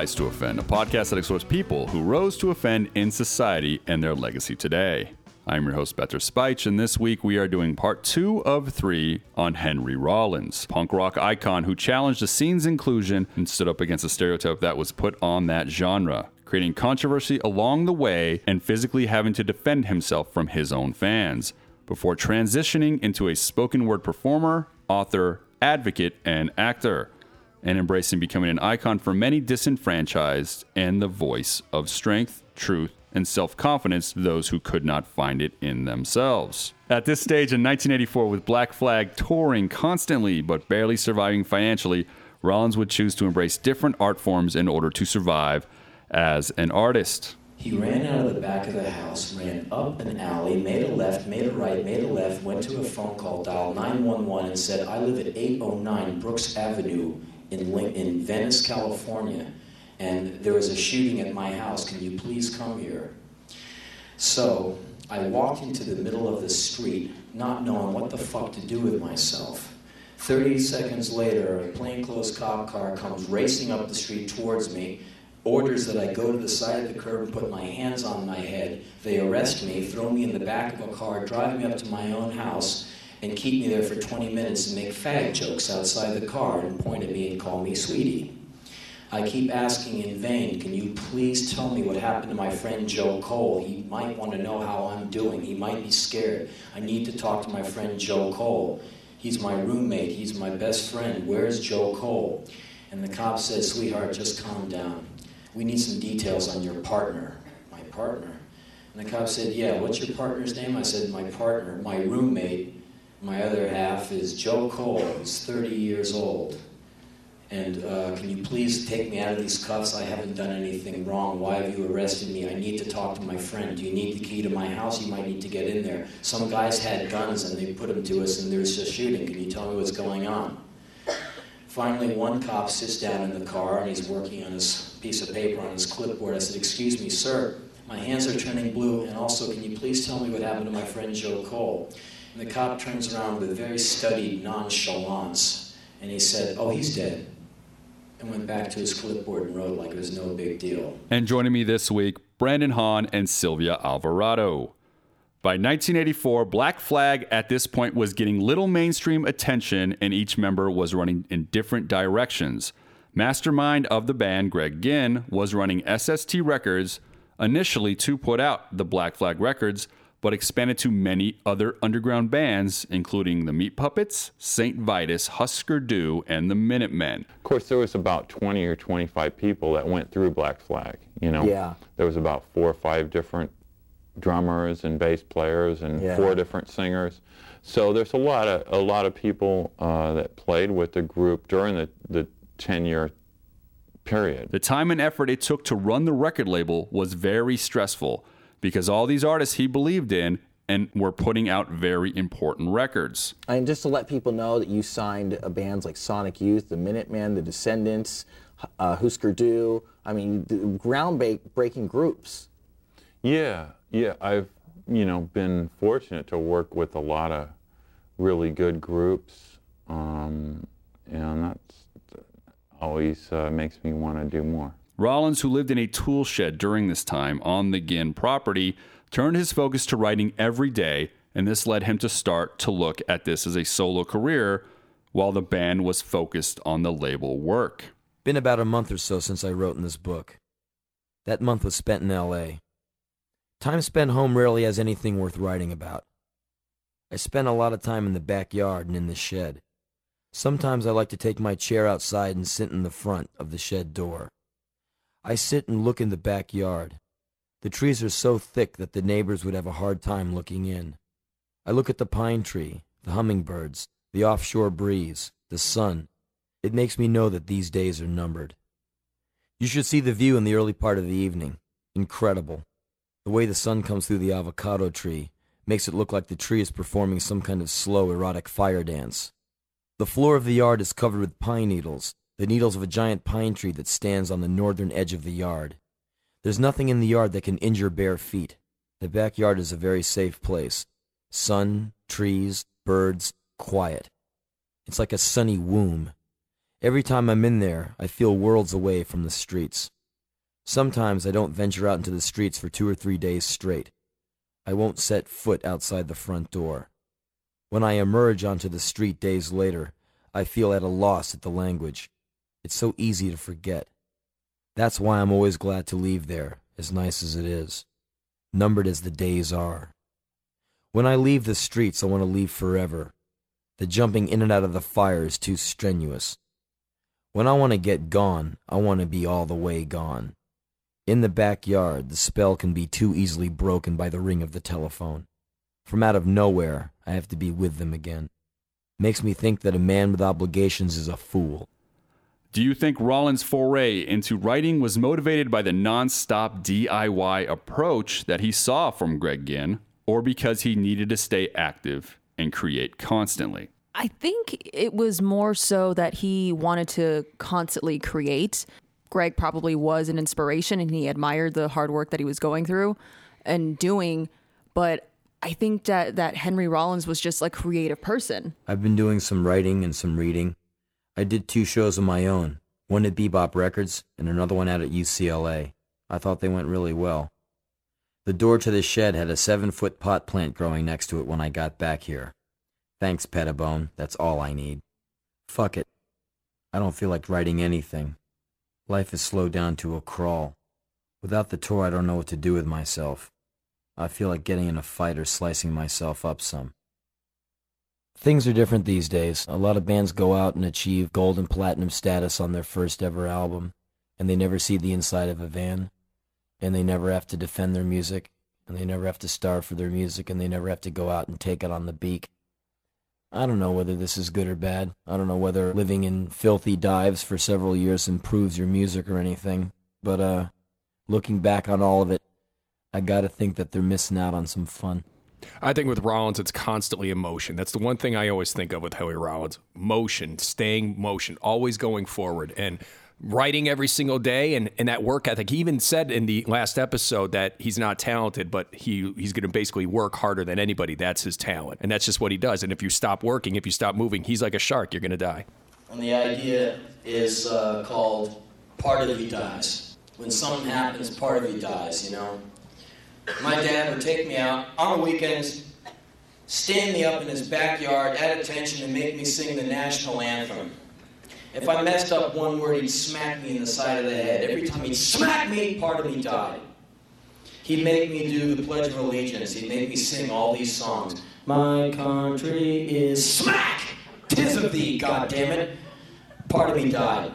Rise to Offend, a podcast that explores people who rose to offend in society and their legacy today. I'm your host, Better Spych, and this week we are doing part two of three on Henry Rollins, punk rock icon who challenged the scene's inclusion and stood up against a stereotype that was put on that genre, creating controversy along the way and physically having to defend himself from his own fans, before transitioning into a spoken word performer, author, advocate, and actor and embracing becoming an icon for many disenfranchised and the voice of strength, truth, and self confidence to those who could not find it in themselves. At this stage in 1984, with Black Flag touring constantly but barely surviving financially, Rollins would choose to embrace different art forms in order to survive as an artist. He ran out of the back of the house, ran up an alley, made a left, made a right, made a left, went to a phone call, dialed 911, and said, I live at 809 Brooks Avenue in, in Venice, California, and there was a shooting at my house. Can you please come here? So I walked into the middle of the street, not knowing what the fuck to do with myself. 30 seconds later, a plainclothes cop car comes racing up the street towards me, orders that I go to the side of the curb and put my hands on my head. They arrest me, throw me in the back of a car, drive me up to my own house, and keep me there for 20 minutes and make fag jokes outside the car and point at me and call me sweetie. I keep asking in vain, can you please tell me what happened to my friend Joe Cole? He might want to know how I'm doing. He might be scared. I need to talk to my friend Joe Cole. He's my roommate. He's my best friend. Where's Joe Cole? And the cop says, sweetheart, just calm down. We need some details on your partner. My partner? And the cop said, yeah, what's your partner's name? I said, my partner, my roommate my other half is Joe Cole, who's 30 years old. And uh, can you please take me out of these cuffs? I haven't done anything wrong. Why have you arrested me? I need to talk to my friend. Do you need the key to my house? You might need to get in there. Some guys had guns and they put them to us and there's a shooting. Can you tell me what's going on? Finally, one cop sits down in the car and he's working on his piece of paper on his clipboard. I said, Excuse me, sir, my hands are turning blue, and also, can you please tell me what happened to my friend Joe Cole? And the cop turns around with very studied nonchalance and he said, Oh, he's dead. And went back to his clipboard and wrote like it was no big deal. And joining me this week, Brandon Hahn and Sylvia Alvarado. By 1984, Black Flag at this point was getting little mainstream attention, and each member was running in different directions. Mastermind of the band, Greg Ginn, was running SST Records, initially to put out the Black Flag records, but expanded to many other underground bands, including the Meat Puppets, St. Vitus, Husker Du, and the Minutemen. Of course, there was about 20 or 25 people that went through Black Flag. You know, yeah. there was about four or five different drummers and bass players and yeah. four different singers. So there's a lot of a lot of people uh, that played with the group during the the 10 year period. The time and effort it took to run the record label was very stressful because all these artists he believed in and were putting out very important records. And just to let people know that you signed bands like Sonic Youth, the Minutemen, the Descendents, uh, Husker Du. I mean, groundbreaking groups. Yeah, yeah. I've you know been fortunate to work with a lot of really good groups, um, and that's always uh, makes me want to do more. Rollins, who lived in a tool shed during this time on the Ginn property, turned his focus to writing every day, and this led him to start to look at this as a solo career while the band was focused on the label work. Been about a month or so since I wrote in this book. That month was spent in LA. Time spent home rarely has anything worth writing about. I spent a lot of time in the backyard and in the shed. Sometimes I like to take my chair outside and sit in the front of the shed door. I sit and look in the backyard. The trees are so thick that the neighbors would have a hard time looking in. I look at the pine tree, the hummingbirds, the offshore breeze, the sun. It makes me know that these days are numbered. You should see the view in the early part of the evening. Incredible. The way the sun comes through the avocado tree makes it look like the tree is performing some kind of slow, erotic fire dance. The floor of the yard is covered with pine needles, the needles of a giant pine tree that stands on the northern edge of the yard. There's nothing in the yard that can injure bare feet. The backyard is a very safe place. Sun, trees, birds, quiet. It's like a sunny womb. Every time I'm in there, I feel worlds away from the streets. Sometimes I don't venture out into the streets for two or three days straight. I won't set foot outside the front door. When I emerge onto the street days later, I feel at a loss at the language. It's so easy to forget. That's why I'm always glad to leave there, as nice as it is, numbered as the days are. When I leave the streets, I want to leave forever. The jumping in and out of the fire is too strenuous. When I want to get gone, I want to be all the way gone. In the backyard, the spell can be too easily broken by the ring of the telephone. From out of nowhere, I have to be with them again. Makes me think that a man with obligations is a fool. Do you think Rollins' foray into writing was motivated by the nonstop DIY approach that he saw from Greg Ginn, or because he needed to stay active and create constantly? I think it was more so that he wanted to constantly create. Greg probably was an inspiration and he admired the hard work that he was going through and doing. But I think that, that Henry Rollins was just a creative person. I've been doing some writing and some reading. I did two shows of my own, one at Bebop Records and another one out at UCLA. I thought they went really well. The door to the shed had a seven foot pot plant growing next to it when I got back here. Thanks, Pettibon. That's all I need. Fuck it. I don't feel like writing anything. Life is slowed down to a crawl. Without the tour, I don't know what to do with myself. I feel like getting in a fight or slicing myself up some. Things are different these days. A lot of bands go out and achieve gold and platinum status on their first ever album, and they never see the inside of a van, and they never have to defend their music, and they never have to starve for their music, and they never have to go out and take it on the beak. I don't know whether this is good or bad. I don't know whether living in filthy dives for several years improves your music or anything. But uh, looking back on all of it, I got to think that they're missing out on some fun. I think with Rollins, it's constantly in motion. That's the one thing I always think of with Howie Rollins: motion, staying motion, always going forward. And writing every single day and, and that work ethic. He even said in the last episode that he's not talented, but he he's going to basically work harder than anybody. That's his talent, and that's just what he does. And if you stop working, if you stop moving, he's like a shark. You're going to die. And the idea is uh, called part of you dies. When something happens, part of you dies. You know, my dad would take me out on the weekends. Stand me up in his backyard at attention and make me sing the national anthem. If I messed up one word, he'd smack me in the side of the head. Every time he'd smack me, part of me died. He'd make me do the Pledge of Allegiance. He'd make me sing all these songs. My country is smack! Tis of thee, God damn it! Part of me died.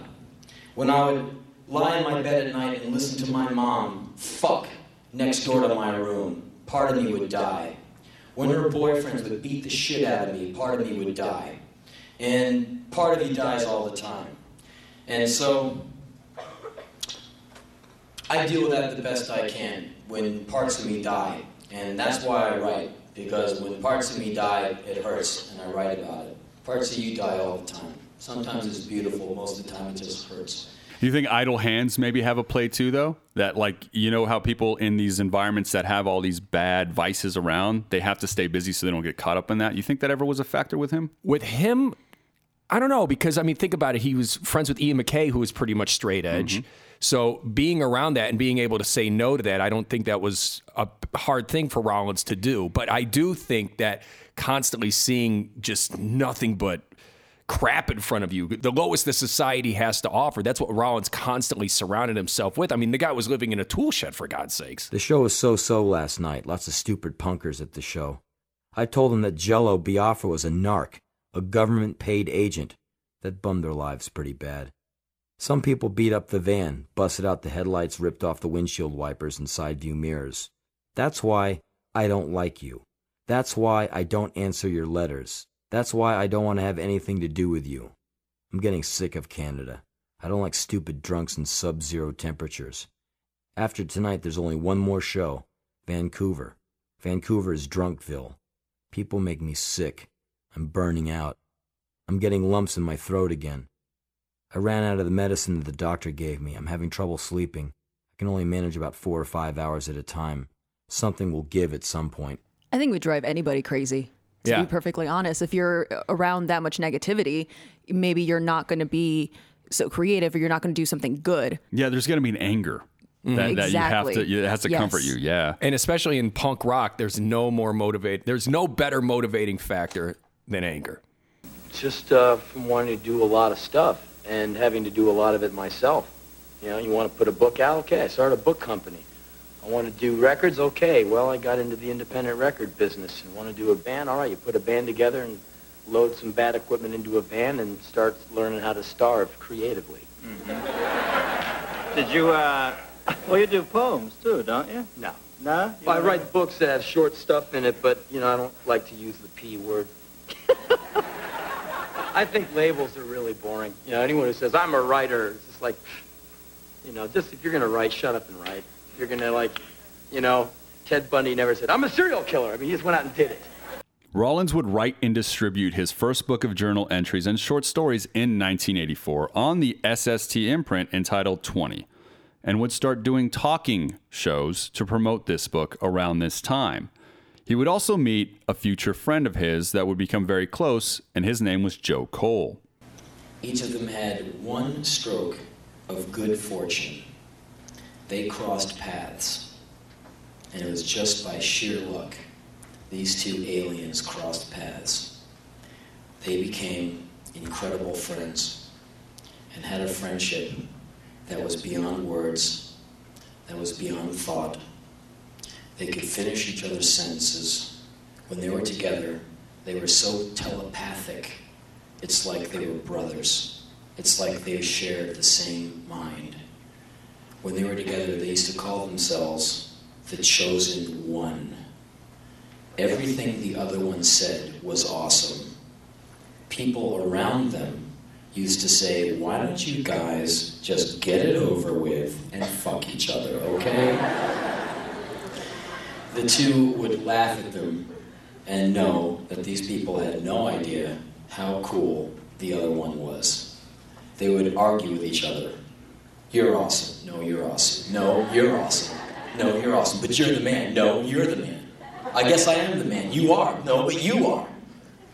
When I would lie in my bed at night and listen to my mom fuck next door to my room, part of me would die. When her boyfriends would beat the shit out of me, part of me would die. And part of me dies all the time. And so I deal with that the best I can when parts of me die. And that's why I write, because when parts of me die, it hurts, and I write about it. Parts of you die all the time. Sometimes it's beautiful, most of the time it just hurts. Do you think idle hands maybe have a play too, though? That, like, you know, how people in these environments that have all these bad vices around, they have to stay busy so they don't get caught up in that. You think that ever was a factor with him? With him, I don't know because I mean, think about it. He was friends with Ian MacKaye, who was pretty much straight edge. Mm-hmm. So being around that and being able to say no to that, I don't think that was a hard thing for Rollins to do. But I do think that constantly seeing just nothing but crap in front of you, the lowest the society has to offer. That's what Rollins constantly surrounded himself with. I mean, the guy was living in a tool shed for God's sakes. The show was so-so last night. Lots of stupid punkers at the show. I told them that Jello Biafra was a narc a government paid agent. That bummed their lives pretty bad. Some people beat up the van, busted out the headlights, ripped off the windshield wipers and side view mirrors. That's why I don't like you. That's why I don't answer your letters. That's why I don't want to have anything to do with you. I'm getting sick of Canada. I don't like stupid drunks and sub zero temperatures. After tonight, there's only one more show Vancouver. Vancouver is Drunkville. People make me sick. I'm burning out. I'm getting lumps in my throat again. I ran out of the medicine that the doctor gave me. I'm having trouble sleeping. I can only manage about four or five hours at a time. Something will give at some point. I think would drive anybody crazy. To Yeah. be perfectly honest, if you're around that much negativity, maybe you're not going to be so creative, or you're not going to do something good. Yeah, there's going to be an anger that, that you have to. Exactly. It has to comfort you. Yeah. And especially in punk rock, there's no more motivate. There's no better motivating factor than anger. just uh, from wanting to do a lot of stuff and having to do a lot of it myself. You know, you want to put a book out? Okay, I started a book company. I want to do records? Okay, well, I got into the independent record business and want to do a band? All right, you put a band together and load some bad equipment into a van and start learning how to starve creatively. Did you, uh, well, you do poems too, don't you? No. No? You I write books that have short stuff in it, but, you know, I don't like to use the P word. I think labels are really boring. You know, anyone who says, I'm a writer, it's just like, you know, just if you're going to write, shut up and write. If you're going to, like, you know, Ted Bundy never said, I'm a serial killer. I mean, he just went out and did it. Rollins would write and distribute his first book of journal entries and short stories in 1984 on the SST imprint entitled 20, and would start doing talking shows to promote this book around this time. He would also meet a future friend of his that would become very close, and his name was Joe Cole. Each of them had one stroke of good fortune. They crossed paths, and it was just by sheer luck these two aliens crossed paths. They became incredible friends and had a friendship that was beyond words, that was beyond thought. They could finish each other's sentences. When they were together, they were so telepathic it's like they were brothers. It's like they shared the same mind. When they were together, they used to call themselves the chosen one. Everything the other one said was awesome. People around them used to say, Why don't you guys just get it over with and fuck each other, okay? The two would laugh at them and know that these people had no idea how cool the other one was. They would argue with each other. You're awesome. No, you're awesome. No, you're awesome. No, you're awesome. But you're the man. No, you're the man. I guess I am the man. You are. No, but you are.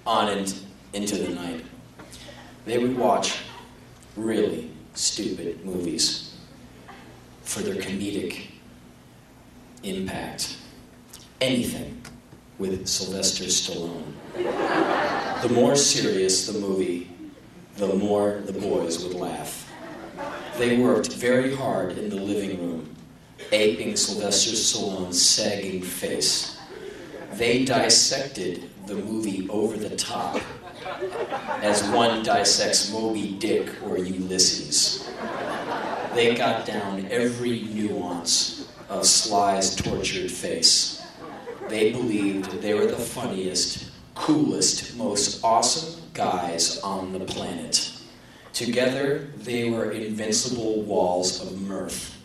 On and into the night. They would watch really stupid movies for their comedic impact. Anything with Sylvester Stallone. The more serious the movie, the more the boys would laugh. They worked very hard in the living room, aping Sylvester Stallone's sagging face. They dissected the movie over the top as one dissects Moby Dick or Ulysses. They got down every nuance of Sly's tortured face. They believed they were the funniest, coolest, most awesome guys on the planet. Together, they were invincible walls of mirth.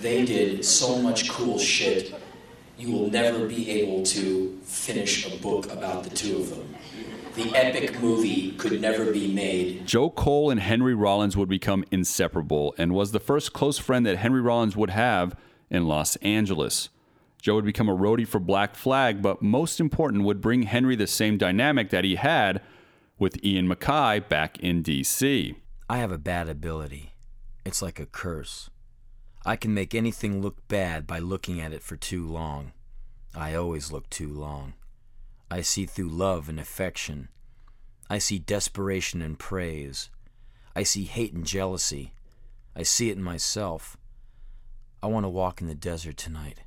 They did so much cool shit, you will never be able to finish a book about the two of them. The epic movie could never be made. Joe Cole and Henry Rollins would become inseparable and was the first close friend that Henry Rollins would have in Los Angeles. Joe would become a roadie for Black Flag, but most important, would bring Henry the same dynamic that he had with Ian MacKaye back in D.C. I have a bad ability. It's like a curse. I can make anything look bad by looking at it for too long. I always look too long. I see through love and affection. I see desperation and praise. I see hate and jealousy. I see it in myself. I want to walk in the desert tonight.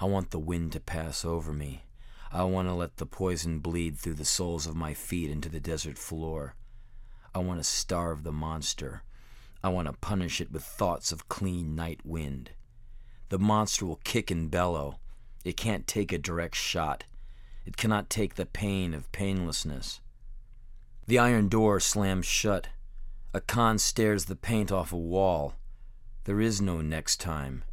I want the wind to pass over me. I want to let the poison bleed through the soles of my feet into the desert floor. I want to starve the monster. I want to punish it with thoughts of clean night wind. The monster will kick and bellow. It can't take a direct shot. It cannot take the pain of painlessness. The iron door slams shut. A con stares the paint off a wall. There is no next time.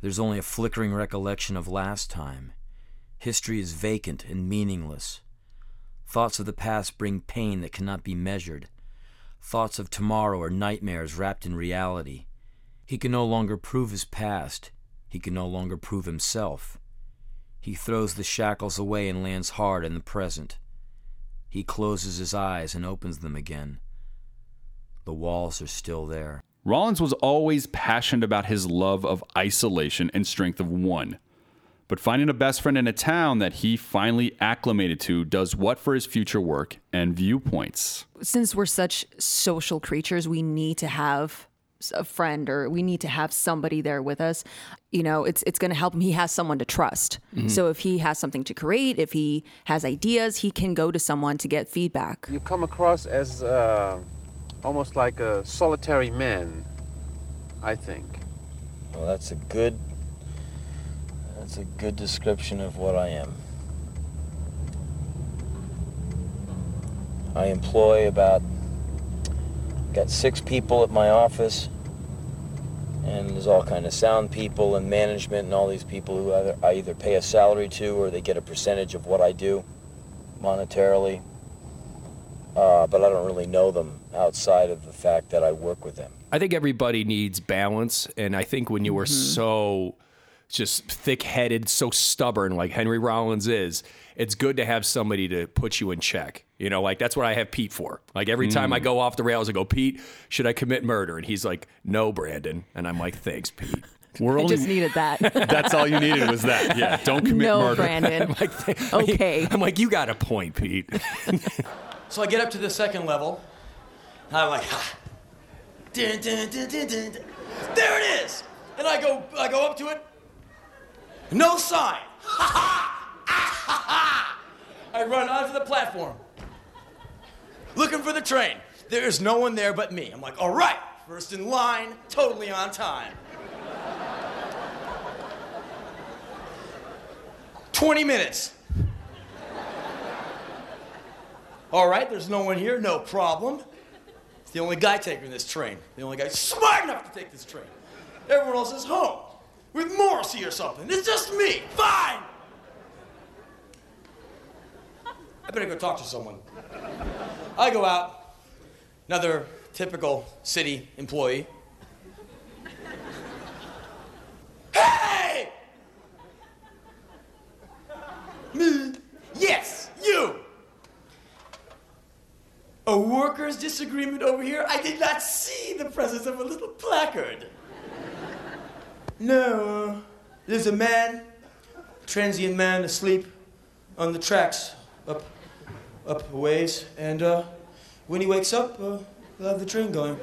There's only a flickering recollection of last time. History is vacant and meaningless. Thoughts of the past bring pain that cannot be measured. Thoughts of tomorrow are nightmares wrapped in reality. He can no longer prove his past. He can no longer prove himself. He throws the shackles away and lands hard in the present. He closes his eyes and opens them again. The walls are still there. Rollins was always passionate about his love of isolation and strength of one. But finding a best friend in a town that he finally acclimated to does what for his future work and viewpoints. Since we're such social creatures, we need to have a friend or we need to have somebody there with us. You know, it's it's going to help him. He has someone to trust. Mm-hmm. So if he has something to create, if he has ideas, he can go to someone to get feedback. You come across as uh, almost like a solitary man, I think. Well, that's a good that's a good description of what I am. I employ about got six people at my office and there's all kind of sound people and management and all these people who either, I either pay a salary to or they get a percentage of what I do monetarily. Uh, but I don't really know them outside of the fact that I work with them. I think everybody needs balance, and I think when you were mm-hmm. so just thick-headed, so stubborn like Henry Rollins is, it's good to have somebody to put you in check. You know, like that's what I have Pete for. Like every time I mm. go off the rails, I go, Pete, should I commit murder? And he's like, No, Brandon. And I'm like, Thanks, Pete. We're I just needed that. that's all you needed was that. Yeah, don't commit no, murder. Brandon. I'm like, okay. I'm like, you got a point, Pete. so I get up to the second level, and I'm like, ha. Dun, dun, dun, there it is. And I go, I go up to it. No sign. Ah! I run onto the platform looking for the train. There's no one there but me. I'm like, all right, first in line, totally on time. 20 minutes. All right, there's no one here, no problem. It's the only guy taking this train. The only guy smart enough to take this train. Everyone else is home with Morrissey or something. It's just me. Fine. I better go talk to someone. I go out, another typical city employee. Hey! Me? Yes, you! A workers' disagreement over here? I did not see the presence of a little placard. No, there's a man, transient man asleep on the tracks up up a ways, and uh, when he wakes up, uh, we'll have the train going.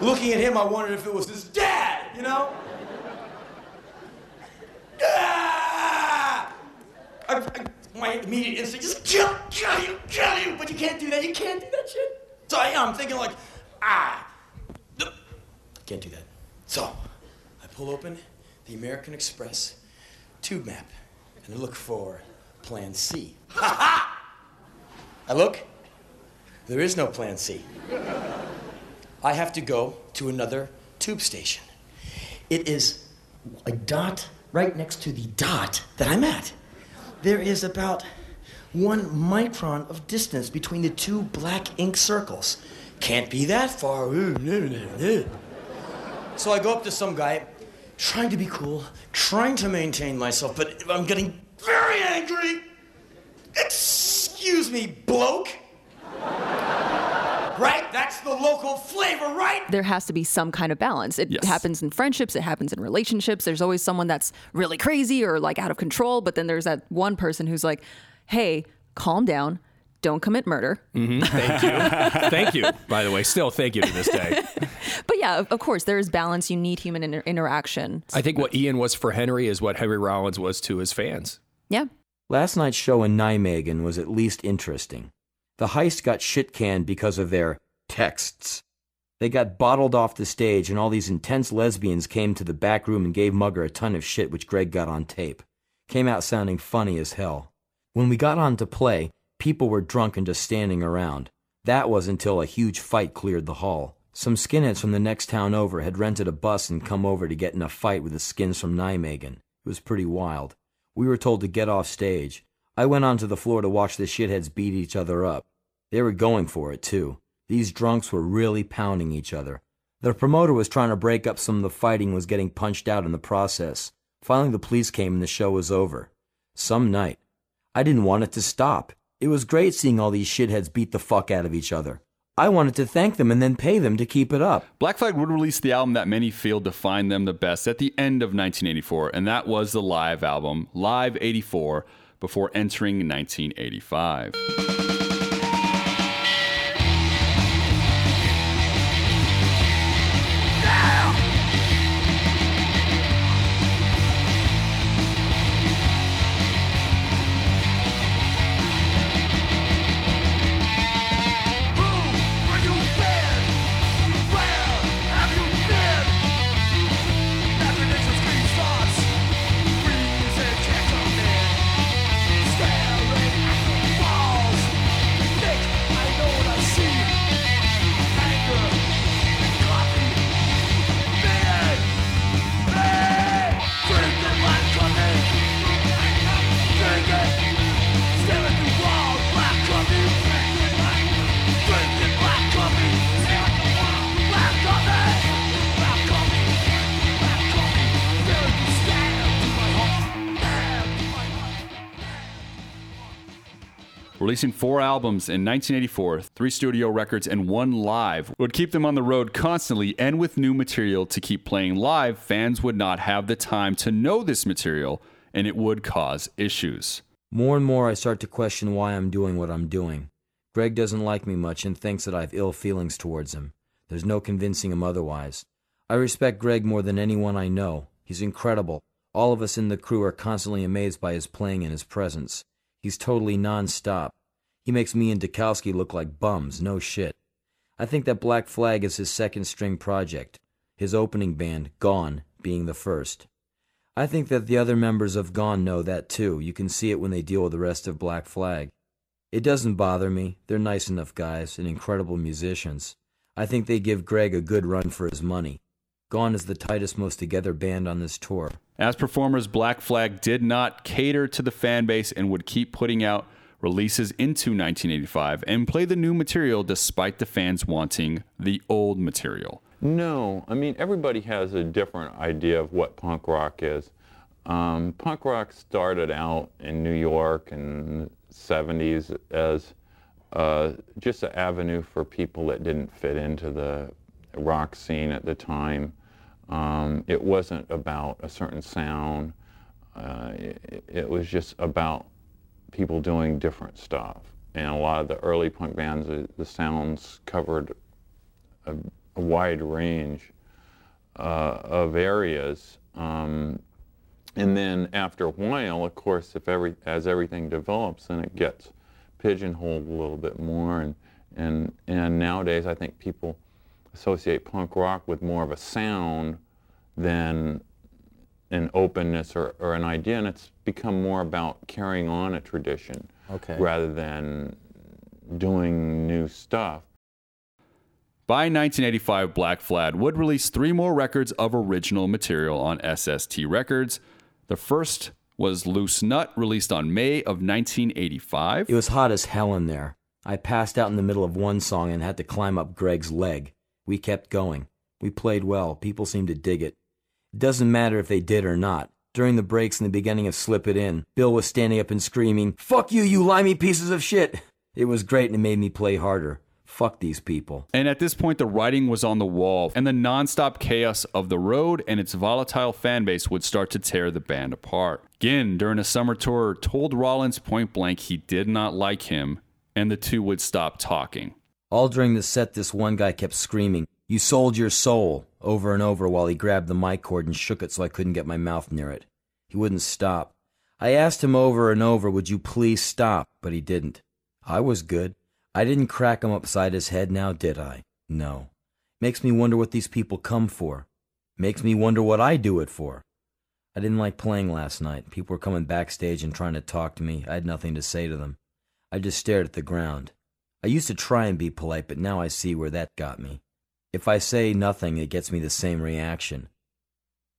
Looking at him, I wondered if it was his dad, you know? Ah! I, I, my immediate instinct is kill, kill you, kill you, but you can't do that. You can't do that shit. So I, I'm thinking like, ah, can't do that. So I pull open the American Express tube map and look for Plan C. Ha ha! I look, there is no Plan C. I have to go to another tube station. It is a dot right next to the dot that I'm at. There is about one micron of distance between the two black ink circles. Can't be that far. So I go up to some guy trying to be cool, trying to maintain myself, but I'm getting very angry. Excuse me, bloke. right? That's the local flavor, right? There has to be some kind of balance. It yes. happens in friendships, it happens in relationships. There's always someone that's really crazy or like out of control, but then there's that one person who's like, hey, calm down don't commit murder. Mm-hmm. Thank you. thank you, by the way. Still, thank you to this day. but yeah, of course, there is balance. You need human inter- interaction. I think what Ian was for Henry is what Henry Rollins was to his fans. Yeah. Last night's show in Nijmegen was at least interesting. The heist got shit canned because of their texts. They got bottled off the stage, and all these intense lesbians came to the back room and gave Mugger a ton of shit, which Greg got on tape. Came out sounding funny as hell. When we got on to play, People were drunk and just standing around. That was until a huge fight cleared the hall. Some skinheads from the next town over had rented a bus and come over to get in a fight with the skins from Nijmegen. It was pretty wild. We were told to get off stage. I went onto the floor to watch the shitheads beat each other up. They were going for it, too. These drunks were really pounding each other. The promoter was trying to break up some of the fighting was getting punched out in the process. Finally, the police came and the show was over. Some night. I didn't want it to stop. It was great seeing all these shitheads beat the fuck out of each other. I wanted to thank them and then pay them to keep it up. Black Flag would release the album that many feel defined them the best at the end of 1984, and that was the live album, Live 84, before entering 1985. Releasing four albums in 1984, three studio records, and one live would keep them on the road constantly and with new material to keep playing live. Fans would not have the time to know this material, and it would cause issues. More and more, I start to question why I'm doing what I'm doing. Greg doesn't like me much and thinks that I have ill feelings towards him. There's no convincing him otherwise. I respect Greg more than anyone I know. He's incredible. All of us in the crew are constantly amazed by his playing and his presence. He's totally non-stop. He makes me and Dukowski look like bums, no shit. I think that Black Flag is his second string project, his opening band, Gone, being the first. I think that the other members of Gone know that too. You can see it when they deal with the rest of Black Flag. It doesn't bother me. They're nice enough guys and incredible musicians. I think they give Greg a good run for his money. Gone is the tightest, most together band on this tour. As performers, Black Flag did not cater to the fan base and would keep putting out releases into 1985 and play the new material despite the fans wanting the old material. No, I mean, everybody has a different idea of what punk rock is. Um, punk rock started out in New York in the 70s as uh, just an avenue for people that didn't fit into the rock scene at the time. Um, it wasn't about a certain sound. Uh, it, it, was just about people doing different stuff. And a lot of the early punk bands, the, the sounds covered a, a wide range uh, of areas. Um, and then after a while, of course, if every as everything develops, then it gets pigeonholed a little bit more. And and and nowadays, I think people associate punk rock with more of a sound than an openness or, or an idea, and it's become more about carrying on a tradition okay. rather than doing new stuff. By 1985, Black Flag would release three more records of original material on SST Records. The first was Loose Nut, released on May of 1985. It was hot as hell in there. I passed out in the middle of one song and had to climb up Greg's leg. We kept going. We played well. People seemed to dig it. It doesn't matter if they did or not. During the breaks in the beginning of Slip It In, Bill was standing up and screaming, Fuck you, you limey pieces of shit! It was great and it made me play harder. Fuck these people. And at this point, the writing was on the wall, and the nonstop chaos of the road and its volatile fan base would start to tear the band apart. Ginn, during a summer tour, told Rollins point blank he did not like him, and the two would stop talking. All during the set, this one guy kept screaming, you sold your soul, over and over while he grabbed the mic cord and shook it so I couldn't get my mouth near it. He wouldn't stop. I asked him over and over, would you please stop? But he didn't. I was good. I didn't crack him upside his head now, did I? No. Makes me wonder what these people come for. Makes me wonder what I do it for. I didn't like playing last night. People were coming backstage and trying to talk to me. I had nothing to say to them. I just stared at the ground. I used to try and be polite, but now I see where that got me. If I say nothing, it gets me the same reaction.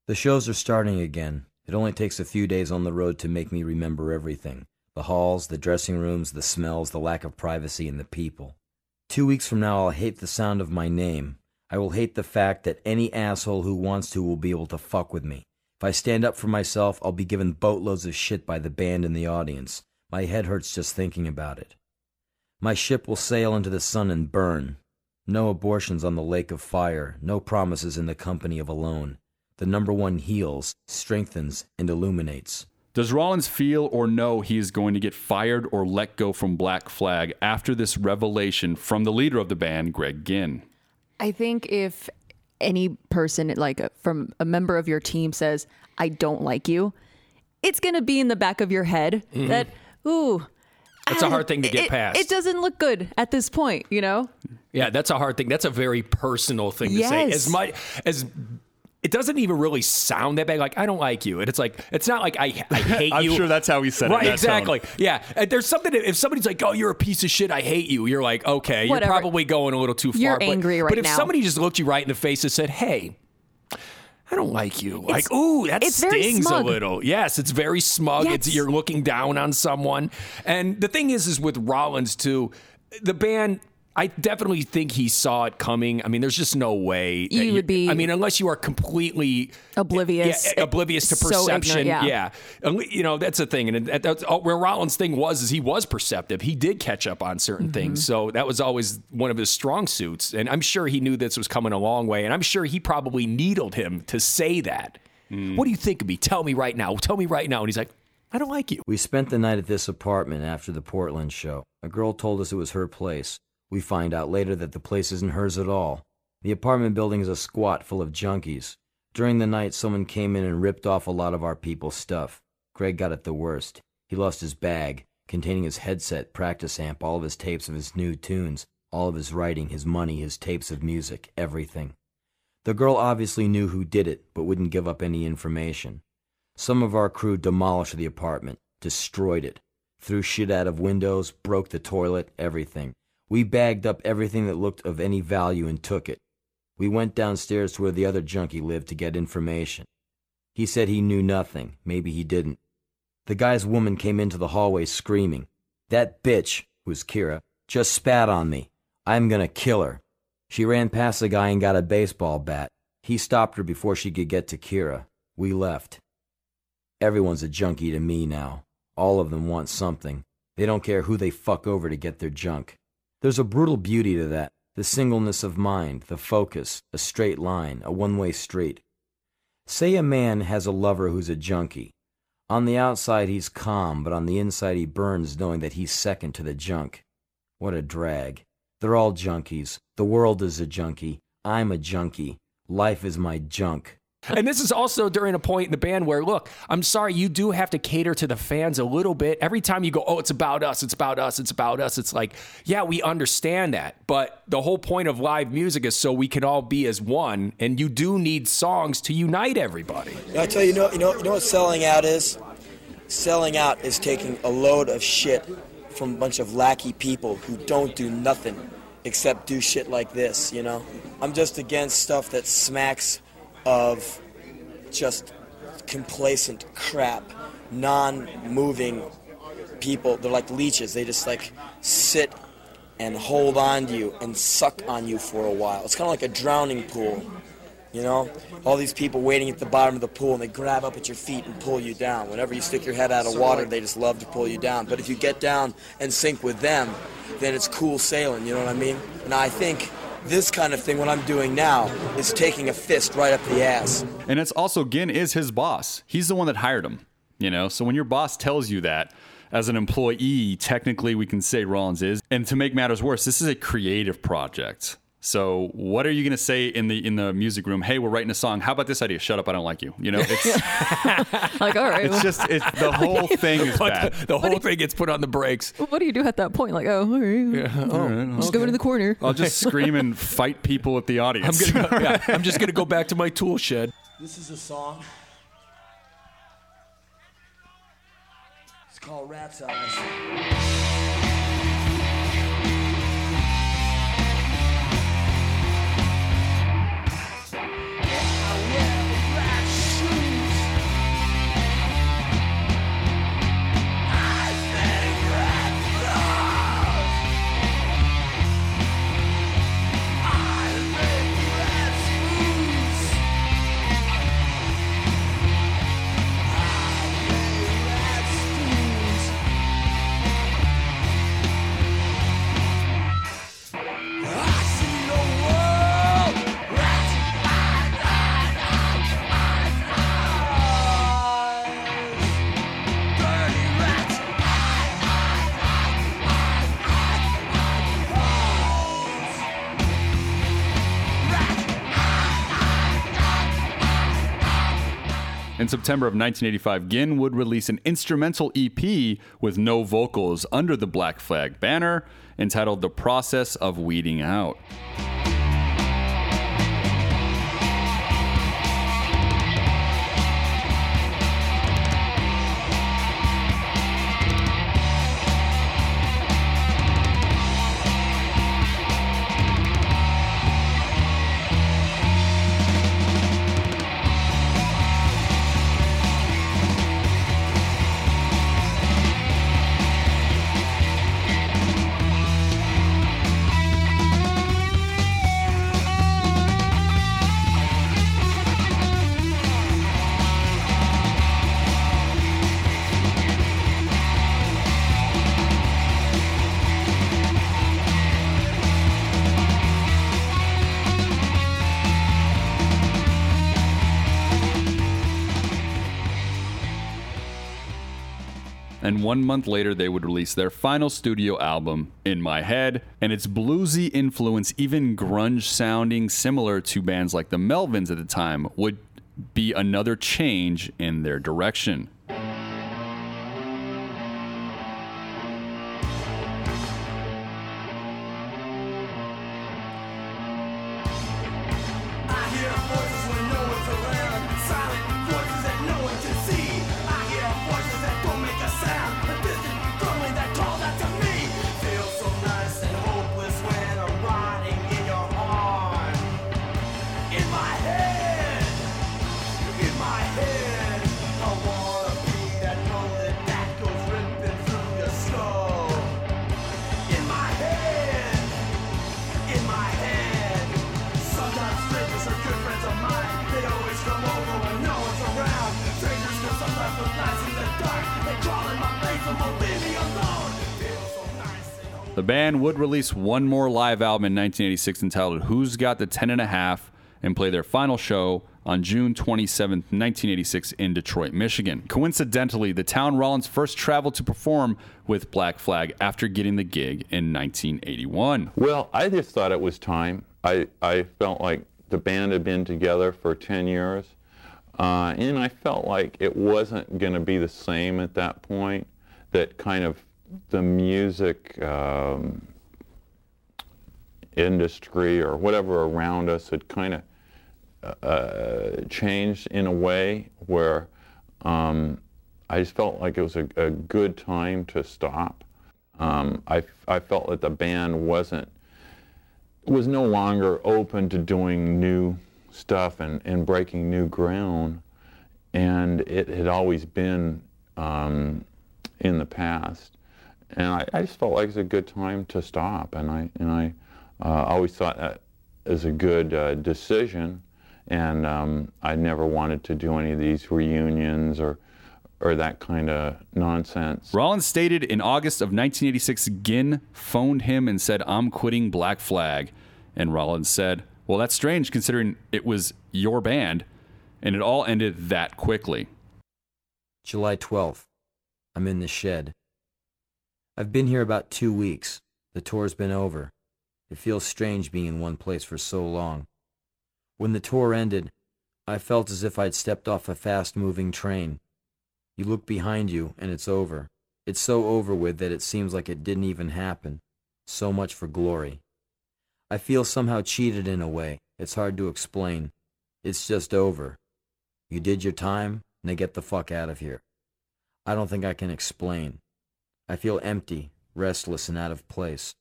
The shows are starting again. It only takes a few days on the road to make me remember everything the halls, the dressing rooms, the smells, the lack of privacy, and the people. Two weeks from now, I'll hate the sound of my name. I will hate the fact that any asshole who wants to will be able to fuck with me. If I stand up for myself, I'll be given boatloads of shit by the band and the audience. My head hurts just thinking about it. My ship will sail into the sun and burn. No abortions on the lake of fire, no promises in the company of alone. The number one heals, strengthens, and illuminates. Does Rollins feel or know he is going to get fired or let go from Black Flag after this revelation from the leader of the band, Greg Ginn? I think if any person, like uh, from a member of your team, says, I don't like you, it's going to be in the back of your head Mhm. that, ooh. That's a hard thing to get it- past. It doesn't look good at this point, you know? Yeah, that's a hard thing. That's a very personal thing to say. Yes. As much as it doesn't even really sound that bad. Like I don't like you, and it's like it's not like I I hate you. I'm sure that's how he said it Right, that exactly. Yeah, and there's something. That, if somebody's like, "Oh, you're a piece of shit. I hate you," you're like, "Okay, Whatever. you're probably going a little too far." You're but, angry right But if now. somebody just looked you right in the face and said, "Hey," I don't like you. Like, ooh, that it's stings a little. Yes, it's very smug. It's Yes. you're looking down on someone. And the thing is, is with Rollins too, the band. I definitely think he saw it coming. I mean, there's just no way that You would be- I mean, unless you are completely Oblivious. yeah, oblivious to So perception. ignorant, yeah. And, You know, that's the thing. And that's all- where Rollins' thing was is he was perceptive. He did catch up on certain Mm-hmm. things. So that was always one of his strong suits. And I'm sure he knew this was coming a long way. And I'm sure he probably needled him to say that. What do you think of me? Tell me right now. Tell me right now. And he's like, I don't like you. We spent the night at this apartment after the Portland show. A girl told us it was her place. We find out later that the place isn't hers at all. The apartment building is a squat full of junkies. During the night, someone came in and ripped off a lot of our people's stuff. Greg got it the worst. He lost his bag, containing his headset, practice amp, all of his tapes of his new tunes, all of his writing, his money, his tapes of music, everything. The girl obviously knew who did it, but wouldn't give up any information. Some of our crew demolished the apartment, destroyed it, threw shit out of windows, broke the toilet, everything. We bagged up everything that looked of any value and took it. We went downstairs to where the other junkie lived to get information. He said he knew nothing. Maybe he didn't. The guy's woman came into the hallway screaming. That bitch, was Kira, just spat on me. I'm gonna kill her. She ran past the guy and got a baseball bat. He stopped her before she could get to Kira. We left. Everyone's a junkie to me now. All of them want something. They don't care who they fuck over to get their junk. There's a brutal beauty to that. The singleness of mind, the focus, a straight line, a one way street. Say a man has a lover who's a junkie. On the outside, he's calm, but on the inside, he burns knowing that he's second to the junk. What a drag. They're all junkies. The world is a junkie. I'm a junkie. Life is my junk. And this is also during a point in the band where, look, I'm sorry, you do have to cater to the fans a little bit. Every time you go, oh, it's about us, it's about us, it's about us, it's like, yeah, we understand that. But the whole point of live music is so we can all be as one. And you do need songs to unite everybody. I tell you, you know, you know, you know what selling out is? Selling out is taking a load of shit from a bunch of lackey people who don't do nothing except do shit like this, you know? I'm just against stuff that smacks of just complacent crap, non-moving people. They're like leeches. They just like sit and hold on to you and suck on you for a while. It's kind of like a drowning pool. You know, all these people waiting at the bottom of the pool and they grab up at your feet and pull you down. Whenever you stick your head out of water, they just love to pull you down. But if you get down and sink with them, then it's cool sailing, you know what I mean? And I think this kind of thing, what I'm doing now, is taking a fist right up the ass. And it's also Ginn is his boss. He's the one that hired him. You know, so when your boss tells you that as an employee, technically we can say Rollins is. And to make matters worse, this is a creative project. So what are you going to say in the in the music room? Hey, we're writing a song. How about this idea? Shut up, I don't like you. You know, it's like, all right. it's just it's the whole thing is bad. The whole thing gets put on the brakes. What do you do at that point? Like, oh, all right. Oh, just go into the corner. I'll just scream and fight people at the I'm audience. gonna go, yeah, I'm just gonna go back to my tool shed. This is a song. It's called Rat's Eyes. In September of 1985, Ginn would release an instrumental EP with no vocals under the Black Flag banner entitled The Process of Weeding Out. One month later they would release their final studio album, In My Head, and its bluesy influence, even grunge sounding similar to bands like the Melvins at the time, would be another change in their direction. The band would release one more live album in 1986 entitled Who's Got the Ten and a Half and play their final show on June 27, 1986 in Detroit, Michigan. Coincidentally, the town Rollins first traveled to perform with Black Flag after getting the gig in 1981. Well, I just thought it was time. I, I felt like the band had been together for 10 years, uh, and I felt like it wasn't going to be the same at that point, that kind of the music um, industry or whatever around us had kind of uh, changed in a way where um, I just felt like it was a, a good time to stop. Um, I, I felt that the band wasn't was no longer open to doing new stuff and, and breaking new ground, and it had always been um, in the past and I, I, just felt like it was a good time to stop, and I and I uh, always thought that was a good uh, decision, and um, I never wanted to do any of these reunions or or that kind of nonsense. Rollins stated in August of 1986, Ginn phoned him and said, "I'm quitting Black Flag," and Rollins said, "Well, that's strange considering it was your band," and it all ended that quickly. July 12th. I'm in the shed. I've been here about two weeks. The tour's been over. It feels strange being in one place for so long. When the tour ended, I felt as if I'd stepped off a fast moving train. You look behind you and it's over. It's so over with that it seems like it didn't even happen. So much for glory. I feel somehow cheated in a way. It's hard to explain. It's just over. You did your time, now get the fuck out of here. I don't think I can explain. I feel empty, restless, and out of place.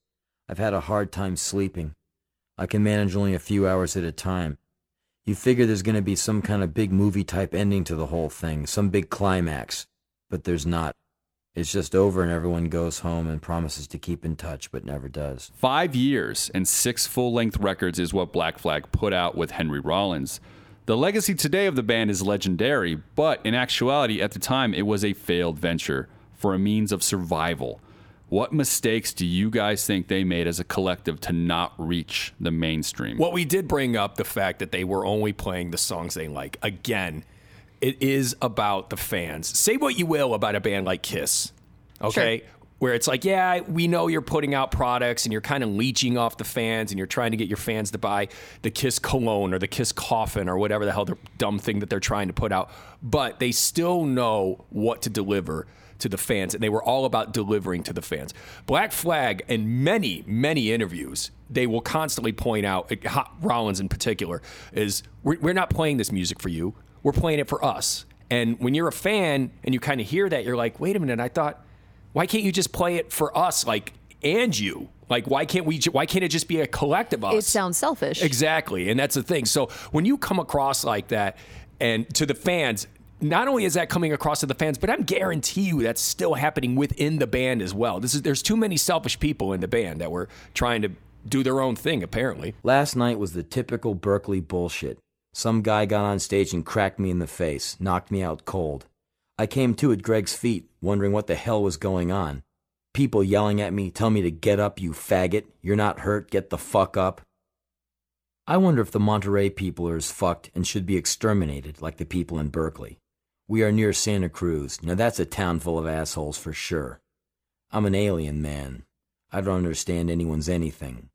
I've had a hard time sleeping. I can manage only a few hours at a time. You figure there's going to be some kind of big movie type ending to the whole thing, some big climax. But there's not. It's just over and everyone goes home and promises to keep in touch, but never does. Five years and six full length records is what Black Flag put out with Henry Rollins. The legacy today of the band is legendary, but in actuality, at the time, it was a failed venture for a means of survival. What mistakes do you guys think they made as a collective to not reach the mainstream? Well, we did bring up the fact that they were only playing the songs they like. Again, it is about the fans. Say what you will about a band like Kiss, okay? Sure. Where it's like, yeah, we know you're putting out products and you're kind of leeching off the fans and you're trying to get your fans to buy the Kiss cologne or the Kiss coffin or whatever the hell the dumb thing that they're trying to put out. But they still know what to deliver to the fans, and they were all about delivering to the fans. Black Flag, in many, many interviews, they will constantly point out, Rollins in particular, is we're not playing this music for you, we're playing it for us. And when you're a fan and you kind of hear that, you're like, wait a minute, I thought, why can't you just play it for us, like, and you? Like, why can't we? Why can't it just be a collective us? It sounds selfish. Exactly, and that's the thing. So when you come across like that, and to the fans, not only is that coming across to the fans, but I'm guarantee you that's still happening within the band as well. This is there's too many selfish people in the band that were trying to do their own thing apparently. Last night was the typical Berkeley bullshit. Some guy got on stage and cracked me in the face, knocked me out cold. I came to at Greg's feet, wondering what the hell was going on. People yelling at me, tell me to get up, you faggot. You're not hurt, get the fuck up. I wonder if the Monterey people are as fucked and should be exterminated like the people in Berkeley. We are near Santa Cruz. Now that's a town full of assholes for sure. I'm an alien man. I don't understand anyone's anything.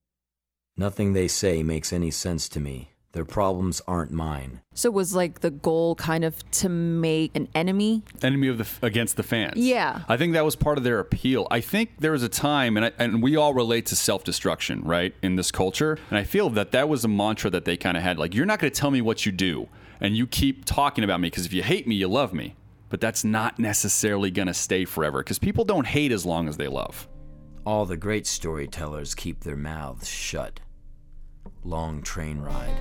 Nothing they say makes any sense to me. Their problems aren't mine. So was like the goal kind of to make an enemy? Enemy of the against the fans. Yeah. I think that was part of their appeal. I think there was a time, and I, and we all relate to self destruction, right, in this culture. And I feel that that was a mantra that they kind of had. Like, you're not going to tell me what you do and you keep talking about me because if you hate me, you love me. But that's not necessarily going to stay forever because people don't hate as long as they love. All the great storytellers keep their mouths shut. Long train ride.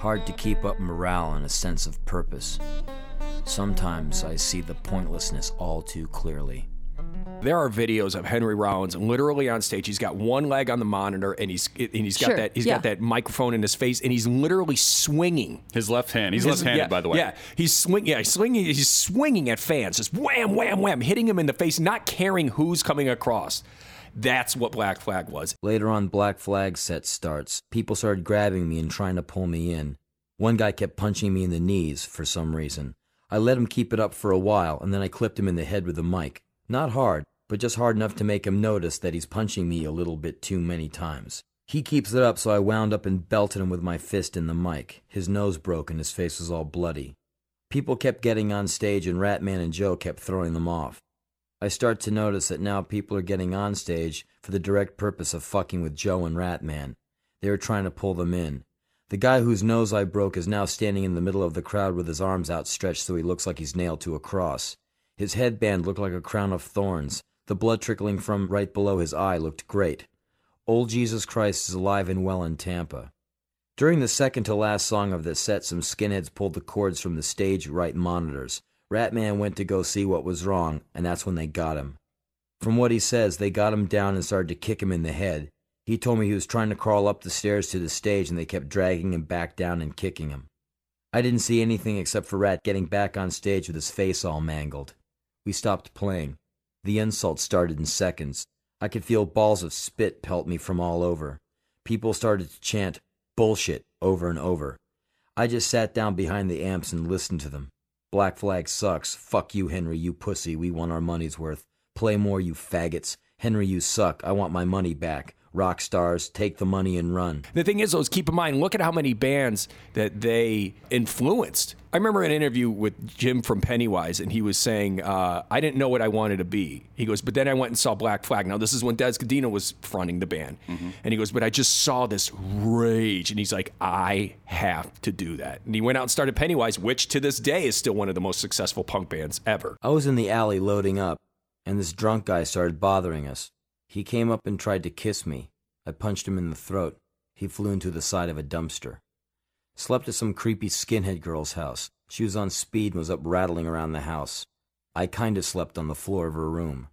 Hard to keep up morale and a sense of purpose. Sometimes I see the pointlessness all too clearly. There are videos of Henry Rollins literally on stage. He's got one leg on the monitor, and he's and he's got Sure, that he's yeah. got that microphone in his face, and he's literally swinging his left hand. He's His- left-handed, yeah, by the way. Yeah, he's swing. Yeah, he's swinging. He's swinging at fans, just wham, wham, wham, hitting him in the face, not caring who's coming across. That's what Black Flag was. Later on, Black Flag set starts. People started grabbing me and trying to pull me in. One guy kept punching me in the knees for some reason. I let him keep it up for a while, and then I clipped him in the head with a mic. Not hard, but just hard enough to make him notice that he's punching me a little bit too many times. He keeps it up, so I wound up and belted him with my fist in the mic. His nose broke and his face was all bloody. People kept getting on stage, and Ratman and Joe kept throwing them off. I start to notice that now people are getting on stage for the direct purpose of fucking with Joe and Ratman. They are trying to pull them in. The guy whose nose I broke is now standing in the middle of the crowd with his arms outstretched so he looks like he's nailed to a cross. His headband looked like a crown of thorns. The blood trickling from right below his eye looked great. Old Jesus Christ is alive and well in Tampa. During the second to last song of the set, some skinheads pulled the cords from the stage right monitors. Ratman went to go see what was wrong, and that's when they got him. From what he says, they got him down and started to kick him in the head. He told me he was trying to crawl up the stairs to the stage, and they kept dragging him back down and kicking him. I didn't see anything except for Rat getting back on stage with his face all mangled. We stopped playing. The insult started in seconds. I could feel balls of spit pelt me from all over. People started to chant bullshit over and over. I just sat down behind the amps and listened to them. Black Flag sucks. Fuck you, Henry, you pussy. We want our money's worth. Play more, you faggots. Henry, you suck. I want my money back. Rock stars, take the money and run. The thing is, though, is keep in mind, look at how many bands that they influenced. I remember an interview with Jim from Pennywise, and he was saying, uh, I didn't know what I wanted to be. He goes, but then I went and saw Black Flag. Now, this is when Dez Cadena was fronting the band. And he goes, but I just saw this rage. And he's like, I have to do that. And he went out and started Pennywise, which to this day is still one of the most successful punk bands ever. I was in the alley loading up, and this drunk guy started bothering us. He came up and tried to kiss me. I punched him in the throat. He flew into the side of a dumpster. Slept at some creepy skinhead girl's house. She was on speed and was up rattling around the house. I kinda slept on the floor of her room.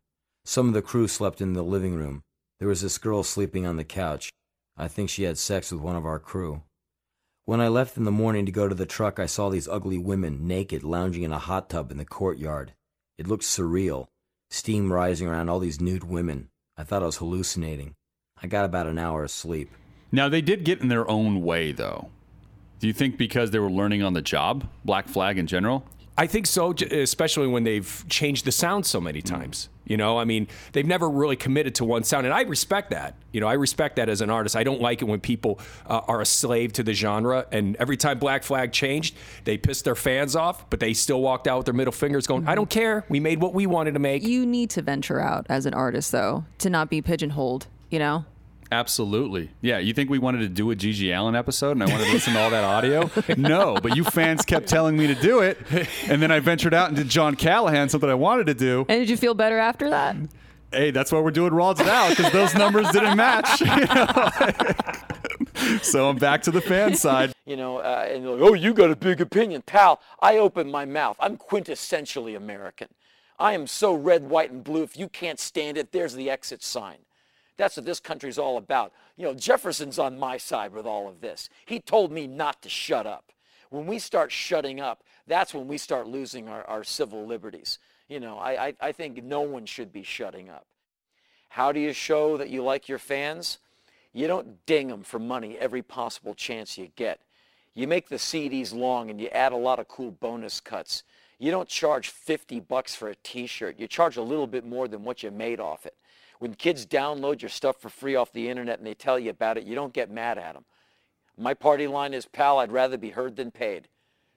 Some of the crew slept in the living room. There was this girl sleeping on the couch. I think she had sex with one of our crew. When I left in the morning to go to the truck, I saw these ugly women naked lounging in a hot tub in the courtyard. It looked surreal. Steam rising around all these nude women. I thought I was hallucinating. I got about an hour of sleep. Now they did get in their own way, though. Do you think because they were learning on the job, Black Flag in general? I think so, especially when they've changed the sound so many times. You know, I mean, they've never really committed to one sound, and I respect that. You know, I respect that as an artist. I don't like it when people uh, are a slave to the genre, and every time Black Flag changed, they pissed their fans off, but they still walked out with their middle fingers, going, "I don't care. We made what we wanted to make." You need to venture out as an artist, though, to not be pigeonholed. You know. Absolutely. Yeah. You think we wanted to do a GG Allen episode and I wanted to listen to all that audio? No, but you fans kept telling me to do it. And then I ventured out and did John Callahan, something I wanted to do. And did you feel better after that? Hey, that's why we're doing Rods now because those numbers didn't match. You know? so I'm back to the fan side. You know, uh, and like, oh, you got a big opinion, pal. I open my mouth. I'm quintessentially American. I am so red, white, and blue. If you can't stand it, there's the exit sign. That's what this country's all about. You know, Jefferson's on my side with all of this. He told me not to shut up. When we start shutting up, that's when we start losing our, our civil liberties. You know, I, I, I think no one should be shutting up. How do you show that you like your fans? You don't ding them for money every possible chance you get. You make the CDs long and you add a lot of cool bonus cuts. You don't charge 50 bucks for a t-shirt. You charge a little bit more than what you made off it. When kids download your stuff for free off the internet and they tell you about it, you don't get mad at them. My party line is, pal, I'd rather be heard than paid.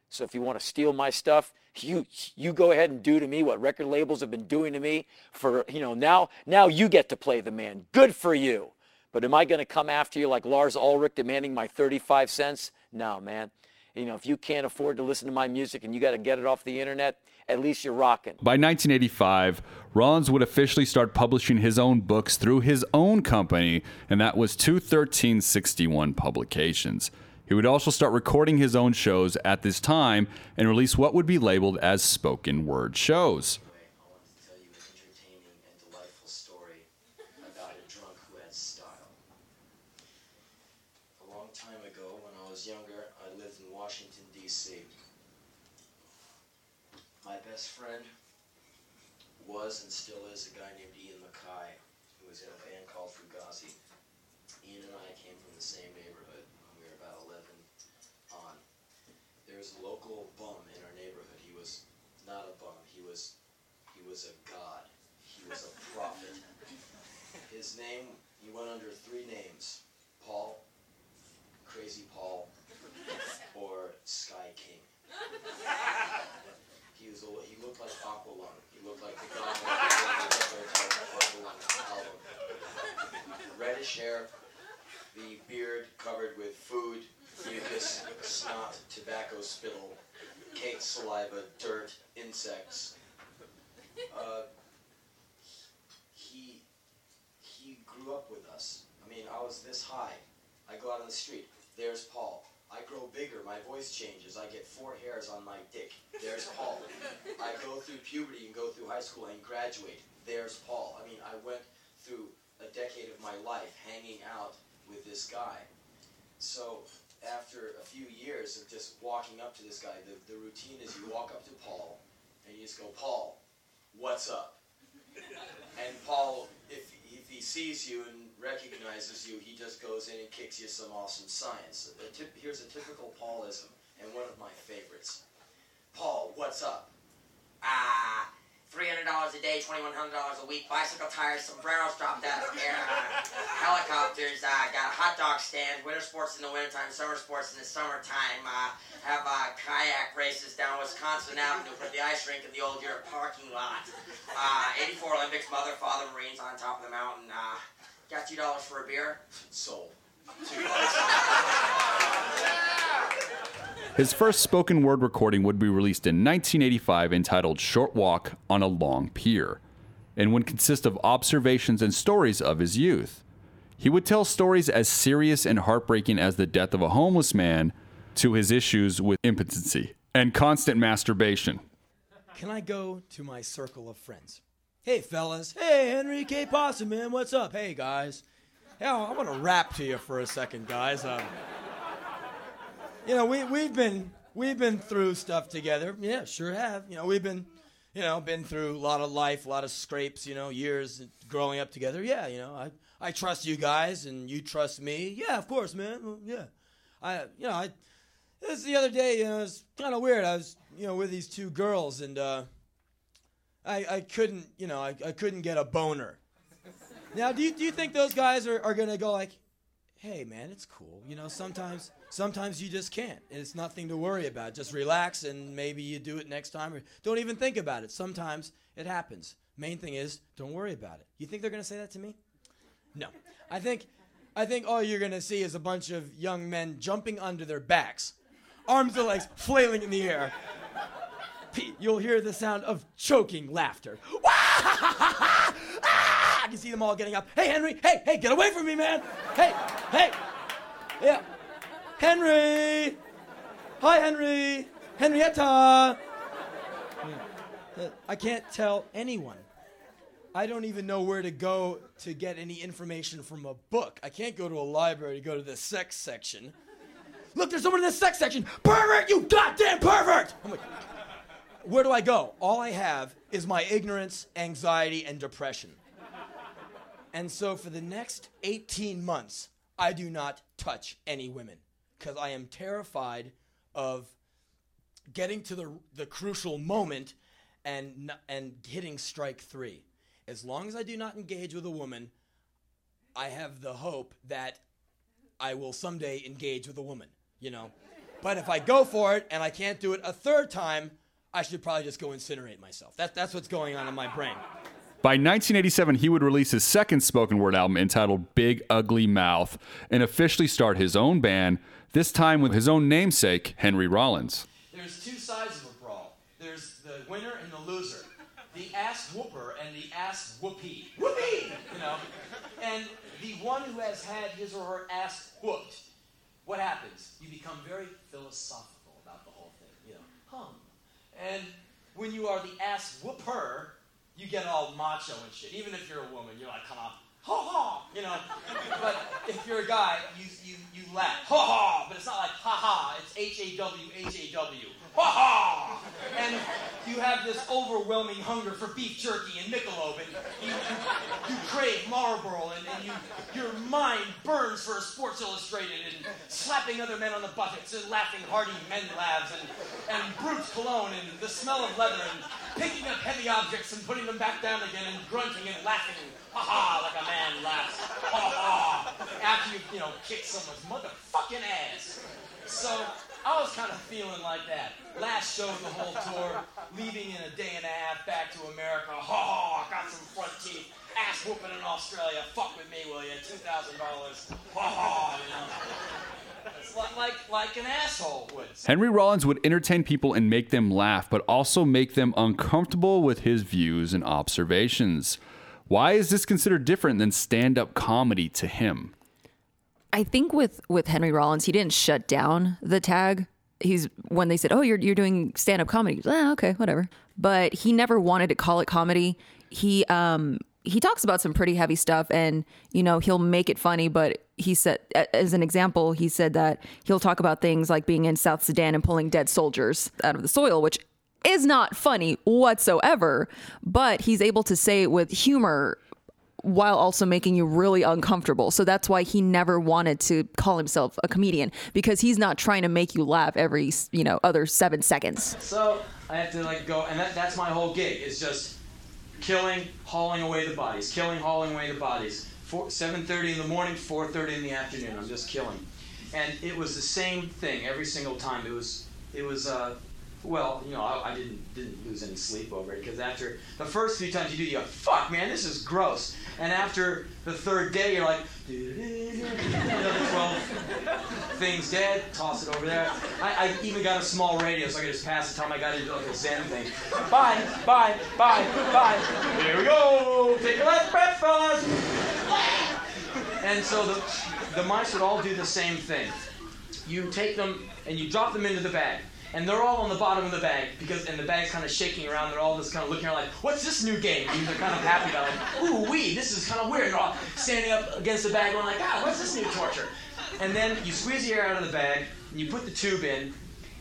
So if you want to steal my stuff, you you go ahead and do to me what record labels have been doing to me for, you know, now now you get to play the man. Good for you. But am I going to come after you like Lars Ulrich demanding my 35 cents? No, man. You know, if you can't afford to listen to my music and you got to get it off the internet, at least you're rocking. By 1985, Rollins would officially start publishing his own books through his own company, and that was 21361 Publications. He would also start recording his own shows at this time and release what would be labeled as spoken word shows. Was and still is a guy named Ian MacKaye, who was in a band called Fugazi. Ian and I came from the same neighborhood when we were about 11 on. There was a local bum in our neighborhood. He was not a bum. He was he was a god. He was a prophet. His name, he went under three names. Paul, Crazy Paul, or Sky King. He was he looked like Aqualung. Like the album. Reddish hair, the beard covered with food, mucus, snot, tobacco spittle, cake saliva, dirt, insects. Uh, he he grew up with us. I mean, I was this high. I go out on the street. There's Paul. I grow bigger, my voice changes, I get four hairs on my dick. There's Paul. I go through puberty and go through high school and graduate. There's Paul. I mean, I went through a decade of my life hanging out with this guy. So after a few years of just walking up to this guy, the, the routine is you walk up to Paul and you just go, Paul, what's up? And Paul, if, if he sees you and recognizes you, he just goes in and kicks you some awesome science. A tip, here's a typical Paulism, and one of my favorites. Paul, what's up? Ah, $300 a day, $2,100 a week, bicycle tires, sombreros dropped out of air, uh, helicopters, uh, got a hot dog stand, winter sports in the wintertime, summer sports in the summertime, uh, have uh, kayak races down Wisconsin Avenue put the ice rink in the old Europe parking lot. Uh, 84 Olympics, mother, father, Marines on top of the mountain. Uh, got $2 for a beer? Sold. His first spoken word recording would be released in 1985 entitled Short Walk on a Long Pier and would consist of observations and stories of his youth. He would tell stories as serious and heartbreaking as the death of a homeless man to his issues with impotency and constant masturbation. Can I go to my circle of friends? Hey, fellas. Hey, Henry K. Possum, man. What's up? Hey, guys. Hey, I want to rap to you for a second, guys. Um, you know, we we've been we've been through stuff together. Yeah, sure have. You know, we've been, you know, been through a lot of life, a lot of scrapes. You know, years growing up together. Yeah, you know, I I trust you guys, and you trust me. Yeah, of course, man. Well, yeah, I you know I this the other day, you know, it's kind of weird. I was, you know, with these two girls, and uh, I, I couldn't, you know, I, I couldn't get a boner. Now, do you, do you think those guys are, are gonna go like, hey man, it's cool. You know, sometimes sometimes you just can't. It's nothing to worry about. Just relax and maybe you do it next time or don't even think about it. Sometimes it happens. Main thing is don't worry about it. You think they're gonna say that to me? No. I think I think all you're gonna see is a bunch of young men jumping under their backs, arms and legs flailing in the air. You'll hear the sound of choking laughter. I can see them all getting up. Hey, Henry! Hey, hey, get away from me, man! Hey, hey! Yeah. Henry! Hi, Henry! Henrietta! I can't tell anyone. I don't even know where to go to get any information from a book. I can't go to a library to go to the sex section. Look, there's someone in the sex section. Pervert, you goddamn pervert! Oh like, where do I go? All I have is my ignorance, anxiety, and depression. And so for the next 18 months, I do not touch any women because I am terrified of getting to the, the crucial moment and, and hitting strike three. As long as I do not engage with a woman, I have the hope that I will someday engage with a woman, you know. But if I go for it and I can't do it a third time, I should probably just go incinerate myself. That, that's what's going on in my brain. By 1987, he would release his second spoken word album entitled Big Ugly Mouth and officially start his own band, this time with his own namesake, Henry Rollins. There's two sides of a brawl there's the winner and the loser, the ass whooper and the ass whoopee. Whoopee! You know? And the one who has had his or her ass whooped, what happens? You become very philosophical about the whole thing. You know, hum. And when you are the ass whooper, you get all macho and shit. Even if you're a woman, you're like, come on, ha ha, you know. but if you're a guy, you, you, you laugh, ha ha, but it's not like ha ha, it's H A W H A W, ha ha. And you have this overwhelming hunger for beef jerky and Michelob, and you, you, crave Marlboro, and, and you, your mind burns for a Sports Illustrated, and slapping other men on the buttocks, and laughing hearty men laughs, and, and Brut cologne, and the smell of leather, and picking up heavy objects and putting them back down again, and grunting and laughing, ha ha, like a man laughs, ha ha, after you, you know, kick someone's motherfucking ass. So I was kind of feeling like that. Last show of the whole tour, leaving in a day and a half back to America. Ha ha, got some front teeth. Ass whooping in Australia. Fuck with me, will you? $2,000. Ha ha, you know. Like, like, like an asshole would. Henry Rollins would entertain people and make them laugh, but also make them uncomfortable with his views and observations. Why is this considered different than stand up comedy to him? I think with with Henry Rollins, he didn't shut down the tag. He's when they said, "Oh, you're you're doing stand up comedy." Ah, okay, whatever. But he never wanted to call it comedy. He um he talks about some pretty heavy stuff, and you know he'll make it funny. But he said, as an example, he said that he'll talk about things like being in South Sudan and pulling dead soldiers out of the soil, which is not funny whatsoever. But he's able to say it with humor while also making you really uncomfortable. So that's why he never wanted to call himself a comedian because he's not trying to make you laugh every, you know, other 7 seconds. So, I have to like go and that, that's my whole gig is just killing, hauling away the bodies, killing, hauling away the bodies. 7:30 in the morning, 4:30 in the afternoon. I'm just killing. And it was the same thing every single time. It was it was uh well, you know, I, I, didn't didn't lose any sleep over it because after the first few times you do, you go, "Fuck, man, this is gross." And after the third day, you're like, another twelve things dead, toss it over there. I, I, even got a small radio so I could just pass the time I got into like a Zen thing. Bye, bye, bye, bye. Here we go. Take a last breath, fellas. And so the the mice would all do the same thing. You take them and you drop them into the bag and they're all on the bottom of the bag because and the bag's kind of shaking around. They're all just kind of looking around like, "What's this new game?" And they're kind of happy about like, "Ooh, wee, this is kind of weird." And they're all standing up against the bag, going like, "Ah, what's this new torture?" And then you squeeze the air out of the bag, and you put the tube in,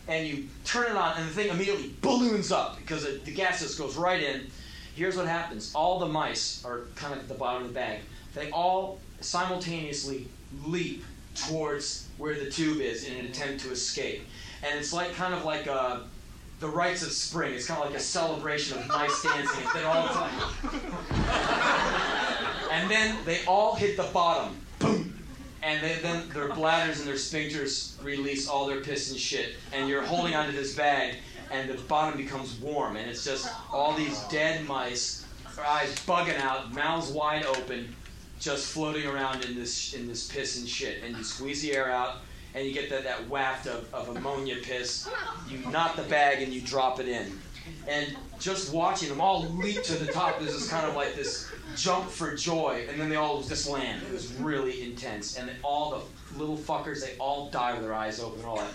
and you turn it on, and the thing immediately balloons up because it, the gas just goes right in. Here's what happens: all the mice are kind of at the bottom of the bag. They all simultaneously leap towards where the tube is in an attempt to escape. And it's like kind of like a, the rites of spring. It's kind of like a celebration of nice dancing. It's all the time. and then they all hit the bottom. Boom. And they, then their bladders and their sphincters release all their piss and shit. And you're holding onto this bag, and the bottom becomes warm. And it's just all these dead mice, eyes bugging out, mouths wide open, just floating around in this in this piss and shit. And you squeeze the air out, and you get that, that waft of, of ammonia piss. You knot the bag and you drop it in. And just watching them all leap to the top, there's this is kind of like this jump for joy, and then they all just land. It was really intense. And all the little fuckers, they all die with their eyes open and all that.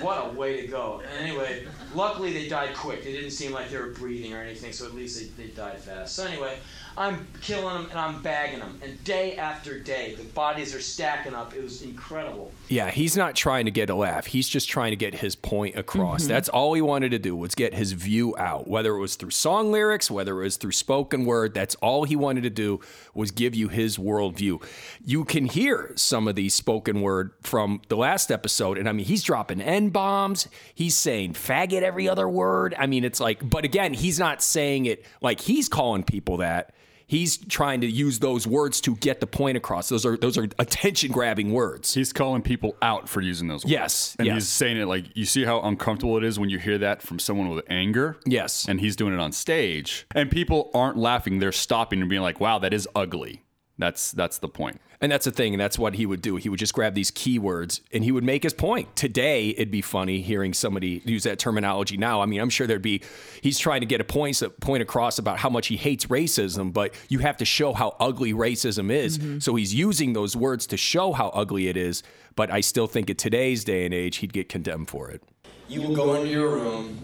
What a way to go. And anyway, luckily they died quick. They didn't seem like they were breathing or anything, so at least they, they died fast. So anyway, I'm killing them and I'm bagging them. And day after day, the bodies are stacking up. It was incredible. Yeah, he's not trying to get a laugh. He's just trying to get his point across. Mhm. That's all he wanted to do was get his view out. Whether it was through song lyrics, whether it was through spoken word, that's all he wanted to do was give you his worldview. You can hear some of these spoken word from the last episode, and I mean, he's dropping n bombs. He's saying faggot every other word. I mean, it's like, but again, he's not saying it like he's calling people that. He's trying to use those words to get the point across. Those are those are attention grabbing words. He's calling people out for using those words. Yes, And yes. he's saying it like you see how uncomfortable it is when you hear that from someone with anger? Yes. And he's doing it on stage. And people aren't laughing, they're stopping and being like, wow, that is ugly. That's that's the point. And that's the thing, and that's what he would do. He would just grab these keywords and he would make his point. Today, it'd be funny hearing somebody use that terminology now. I mean, I'm sure there'd be, he's trying to get a point, point across about how much he hates racism, but you have to show how ugly racism is. Mhm. So he's using those words to show how ugly it is. But I still think in today's day and age, he'd get condemned for it. You will go into your room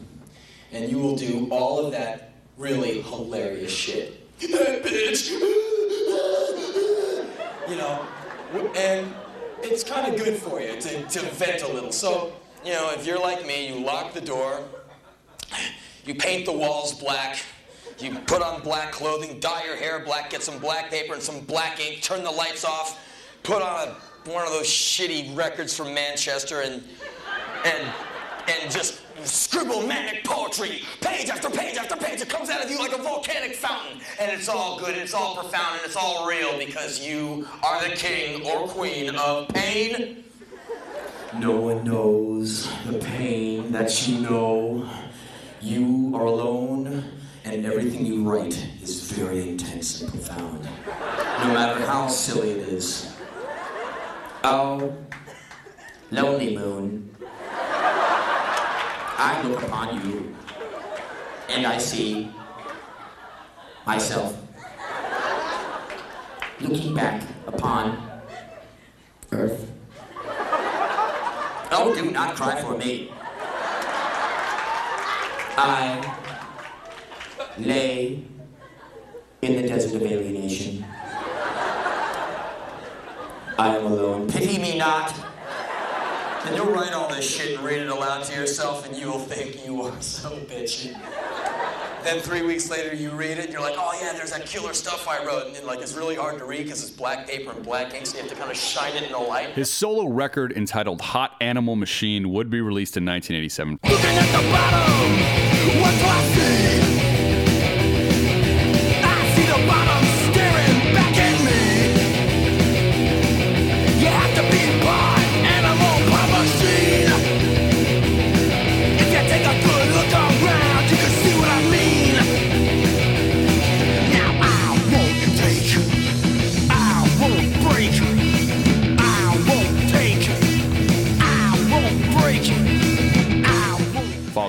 and you will do all of that really hilarious shit. Bitch! You know, and it's kind of good for you to, to vent a little. So, you know, if you're like me, you lock the door, you paint the walls black, you put on black clothing, dye your hair black, get some black paper and some black ink, turn the lights off, put on a, one of those shitty records from Manchester and and and just scribble manic poetry, page after page after page. It comes out of you like a volcanic fountain, and it's all good, and it's all profound, and it's all real because you are the king or queen of pain. No one knows the pain that you know. You are alone, and everything you write is very intense and profound, no matter how silly it is. Oh, lonely moon. I look upon you and I see myself looking back upon Earth. Oh, do not cry for me. I lay in the desert of alienation. I am alone. Pity me not. And you'll write all this shit and read it aloud to yourself, and you will think you are so bitchy. Then three weeks later, you read it, and you're like, oh yeah, there's that killer stuff I wrote. And then, like, it's really hard to read because it's black paper and black ink, so you have to kind of shine it in the light. His solo record entitled Hot Animal Machine would be released in 1987.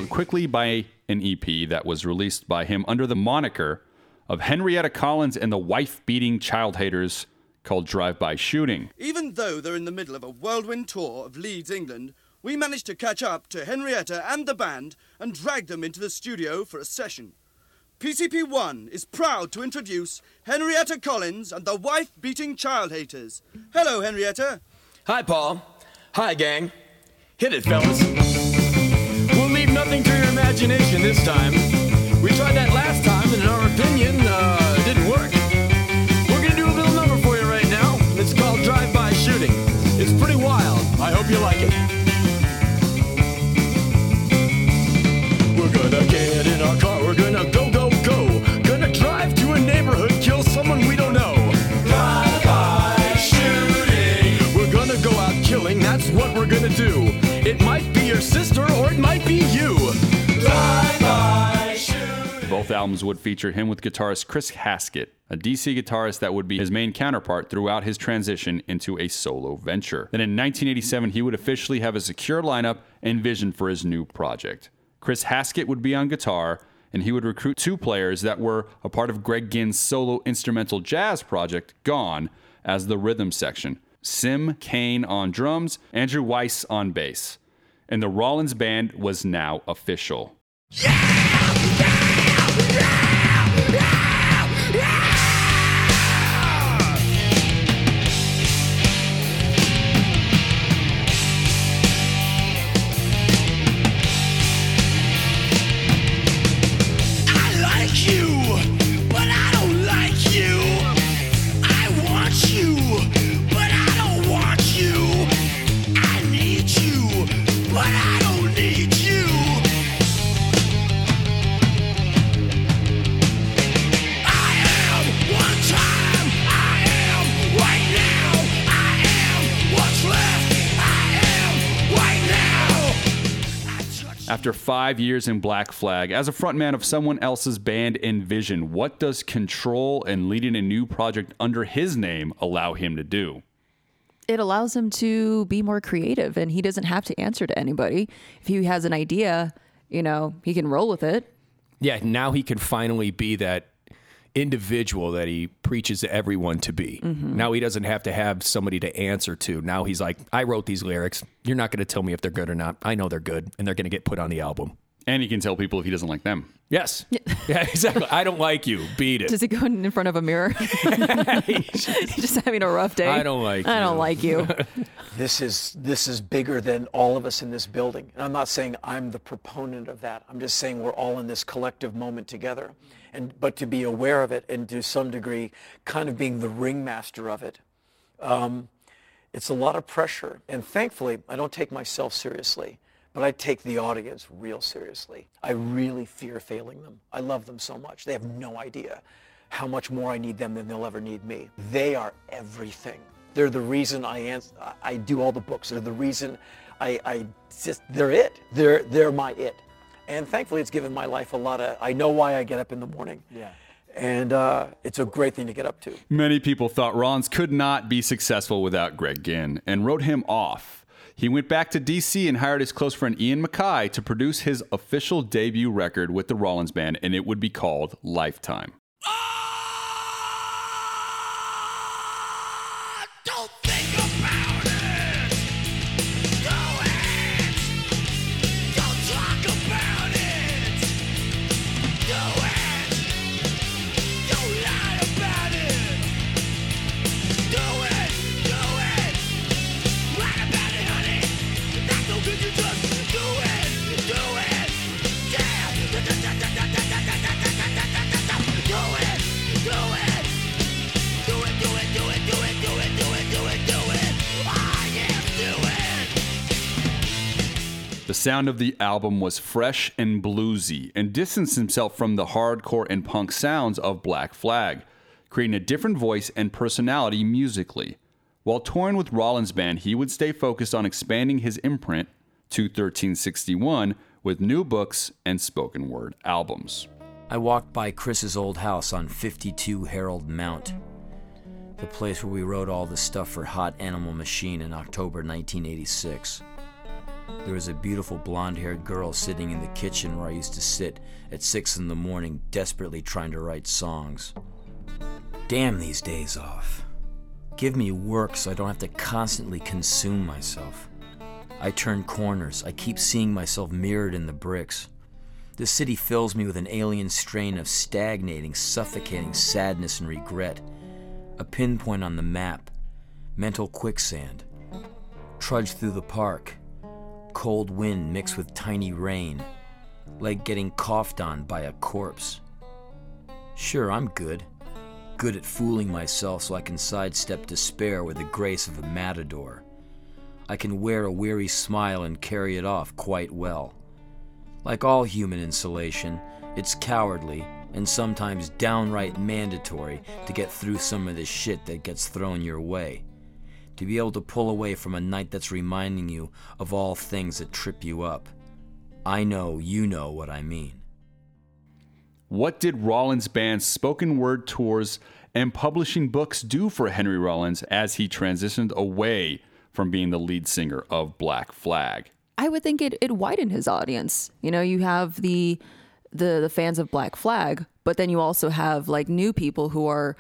Won't. Quickly by an EP that was released by him under the moniker of Henrietta Collins and the Wife Beating Child Haters called Drive By Shooting. Even though they're in the middle of a whirlwind tour of Leeds, England, we managed to catch up to Henrietta and the band and drag them into the studio for a session. PCP1 is proud to introduce Henrietta Collins and the Wife Beating Child Haters. Hello, Henrietta. Hi, Paul. Hi, gang. Hit it, fellas nothing to your imagination this time. We tried that last time, and in our opinion, uh, it didn't work. We're gonna do a little number for you right now. It's called Drive-By Shooting. It's pretty wild. I hope you like it. We're gonna get in our car. We're gonna go, go, go. Gonna drive to a neighborhood, kill someone we don't know. Drive-by shooting. We're gonna go out killing. That's what we're gonna do. Albums would feature him with guitarist Chris Haskett, a DC guitarist that would be his main counterpart throughout his transition into a solo venture. Then in 1987, he would officially have a secure lineup and vision for his new project. Chris Haskett would be on guitar, and he would recruit two players that were a part of Greg Ginn's solo instrumental jazz project, Gone, as the rhythm section. Sim Cain on drums, Andrew Weiss on bass. And the Rollins band was now official. I After five years in Black Flag, as a frontman of someone else's band and vision, what does control and leading a new project under his name allow him to do? it allows him to be more creative and he doesn't have to answer to anybody. If he has an idea, you know, he can roll with it. Yeah, now he can finally be that individual that he preaches to everyone to be. Mhm. Now he doesn't have to have somebody to answer to. Now he's like, I wrote these lyrics. You're not going to tell me if they're good or not. I know they're good and they're going to get put on the album. And he can tell people if he doesn't like them. Yes. Yeah, exactly. I don't like you. Beat it. Does he go in front of a mirror? He's just having a rough day. I don't like I don't you. like you. this is this is bigger than all of us in this building. And I'm not saying I'm the proponent of that. I'm just saying we're all in this collective moment together. And but to be aware of it and to some degree kind of being the ringmaster of it, um, it's a lot of pressure. And thankfully, I don't take myself seriously, but I take the audience real seriously. I really fear failing them. I love them so much. They have no idea how much more I need them than they'll ever need me. They are everything. They're the reason I ans- I do all the books. They're the reason I, I just they're it. They're they're my it. And thankfully, it's given my life a lot of. I know why I get up in the morning. Yeah. And uh, it's a great thing to get up to. Many people thought Rollins could not be successful without Greg Ginn and wrote him off. He went back to DC and hired his close friend Ian MacKaye to produce his official debut record with the Rollins Band, and it would be called Lifetime. Sound of the album was fresh and bluesy and distanced himself from the hardcore and punk sounds of Black Flag, creating a different voice and personality musically. While touring with Rollins Band, he would stay focused on expanding his imprint to 1361 with new books and spoken word albums. I walked by Chris's old house on 52 Harold Mount, the place where we wrote all the stuff for Hot Animal Machine in October 1986. There was a beautiful blonde haired girl sitting in the kitchen where I used to sit at 6 in the morning, desperately trying to write songs. Damn these days off. Give me work so I don't have to constantly consume myself. I turn corners. I keep seeing myself mirrored in the bricks. The city fills me with an alien strain of stagnating, suffocating sadness and regret. A pinpoint on the map, mental quicksand. Trudge through the park, cold wind mixed with tiny rain, like getting coughed on by a corpse. Sure, I'm good. Good at fooling myself so I can sidestep despair with the grace of a matador. I can wear a weary smile and carry it off quite well. Like all human insulation, it's cowardly and sometimes downright mandatory to get through some of the shit that gets thrown your way. To be able to pull away from a night that's reminding you of all things that trip you up. I know you know what I mean. What did Rollins' band's spoken word tours and publishing books do for Henry Rollins as he transitioned away from being the lead singer of Black Flag? I would think it, it widened his audience. You know, you have the the the fans of Black Flag, but then you also have like new people who are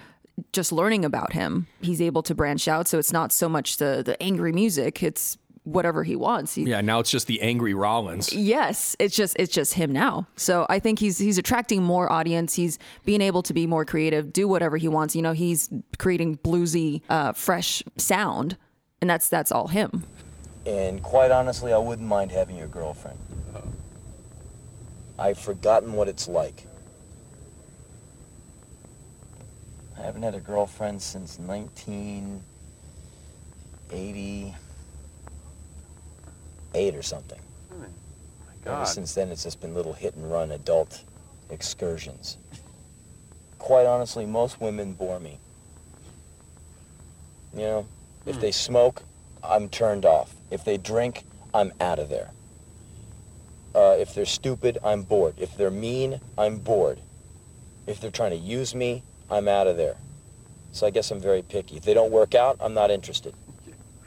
just learning about him. He's able to branch out, so it's not so much the the angry music; it's whatever he wants. He, Yeah, now it's just the angry Rollins. Yes, it's just it's just him now. So I think he's he's attracting more audience. He's being able to be more creative, do whatever he wants. You know, he's creating bluesy, uh, fresh sound, and that's that's all him. And quite honestly, I wouldn't mind having your girlfriend. I've forgotten what it's like. I haven't had a girlfriend since 1988 or something. Ever God. since then, it's just been little hit and run adult excursions. Quite honestly, most women bore me. You know, if they smoke, I'm turned off. If they drink, I'm out of there. Uh, if they're stupid, I'm bored. If they're mean, I'm bored. If they're trying to use me, I'm out of there. So I guess I'm very picky. If they don't work out, I'm not interested.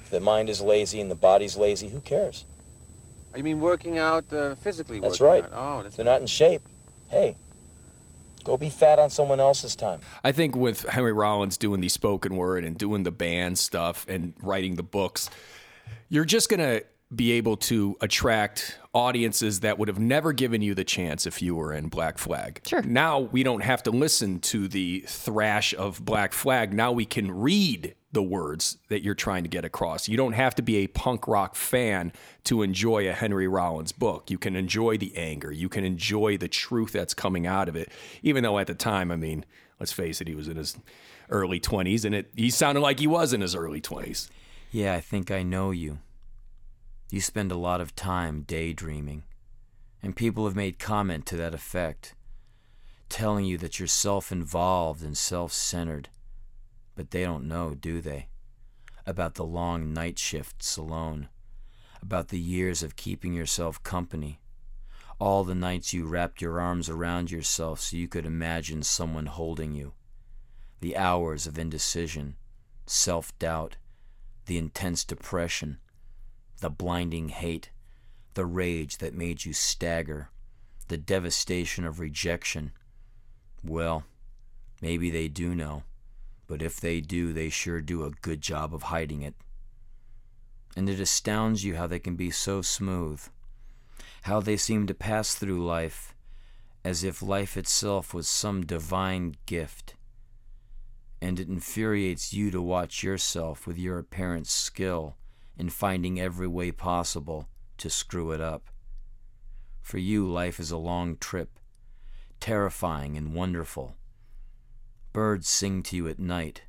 If the mind is lazy and the body's lazy, who cares? You mean working out uh, physically? That's right. Out. Oh, that's they're not in shape, hey, go be fat on someone else's time. I think with Henry Rollins doing the spoken word and doing the band stuff and writing the books, you're just going to be able to attract audiences that would have never given you the chance if you were in Black Flag. Sure. Now we don't have to listen to the thrash of Black Flag. Now we can read the words that you're trying to get across. You don't have to be a punk rock fan to enjoy a Henry Rollins book. You can enjoy the anger. You can enjoy the truth that's coming out of it. Even though at the time, I mean, let's face it, he was in his early 20s and it he sounded like he was in his early 20s. Yeah, I think I know you. You spend a lot of time daydreaming, and people have made comment to that effect, telling you that you're self involved and self centered. But they don't know, do they? About the long night shifts alone, about the years of keeping yourself company, all the nights you wrapped your arms around yourself so you could imagine someone holding you, the hours of indecision, self doubt, the intense depression the blinding hate, the rage that made you stagger, the devastation of rejection. Well, maybe they do know, but if they do, they sure do a good job of hiding it. And it astounds you how they can be so smooth, how they seem to pass through life as if life itself was some divine gift. And it infuriates you to watch yourself with your apparent skill in finding every way possible to screw it up. For you, life is a long trip, terrifying and wonderful. Birds sing to you at night,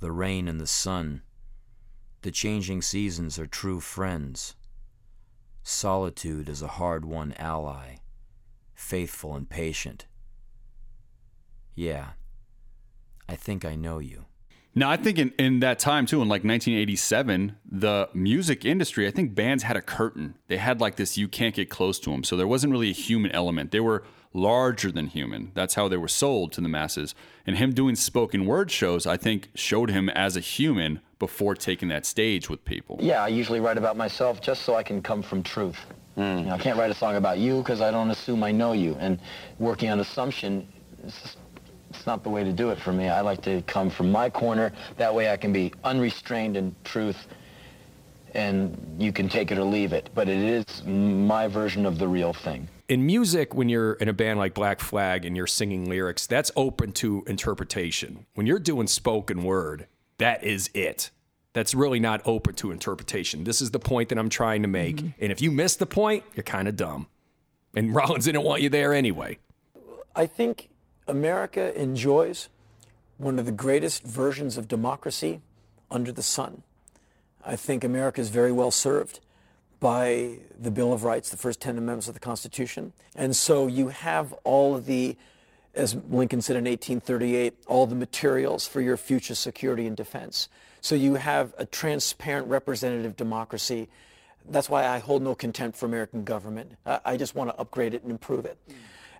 the rain and the sun. The changing seasons are true friends. Solitude is a hard won ally, faithful and patient. Yeah, I think I know you. Now, I think in, in that time too, in like 1987, the music industry, I think bands had a curtain. They had like this, you can't get close to them. So there wasn't really a human element. They were larger than human. That's how they were sold to the masses. And him doing spoken word shows, I think, showed him as a human before taking that stage with people. Yeah, I usually write about myself just so I can come from truth. Hmm. You know, I can't write a song about you because I don't assume I know you. And working on assumption, it's, not the way to do it for me. I like to come from my corner. That way I can be unrestrained in truth and you can take it or leave it. But it is my version of the real thing. in music, when you're in a band like Black Flag and you're singing lyrics, that's open to interpretation. When you're doing spoken word, that is it. That's really not open to interpretation. This is the point that I'm trying to make. Mm-hmm. And if you miss the point, you're kind of dumb. And Rollins didn't want you there anyway. I think America enjoys one of the greatest versions of democracy under the sun. I think America is very well served by the Bill of Rights, the first 10 amendments of the Constitution. And so you have all of the, as Lincoln said in 1838, all the materials for your future security and defense. So you have a transparent representative democracy. That's why I hold no contempt for American government. I I just want to upgrade it and improve it.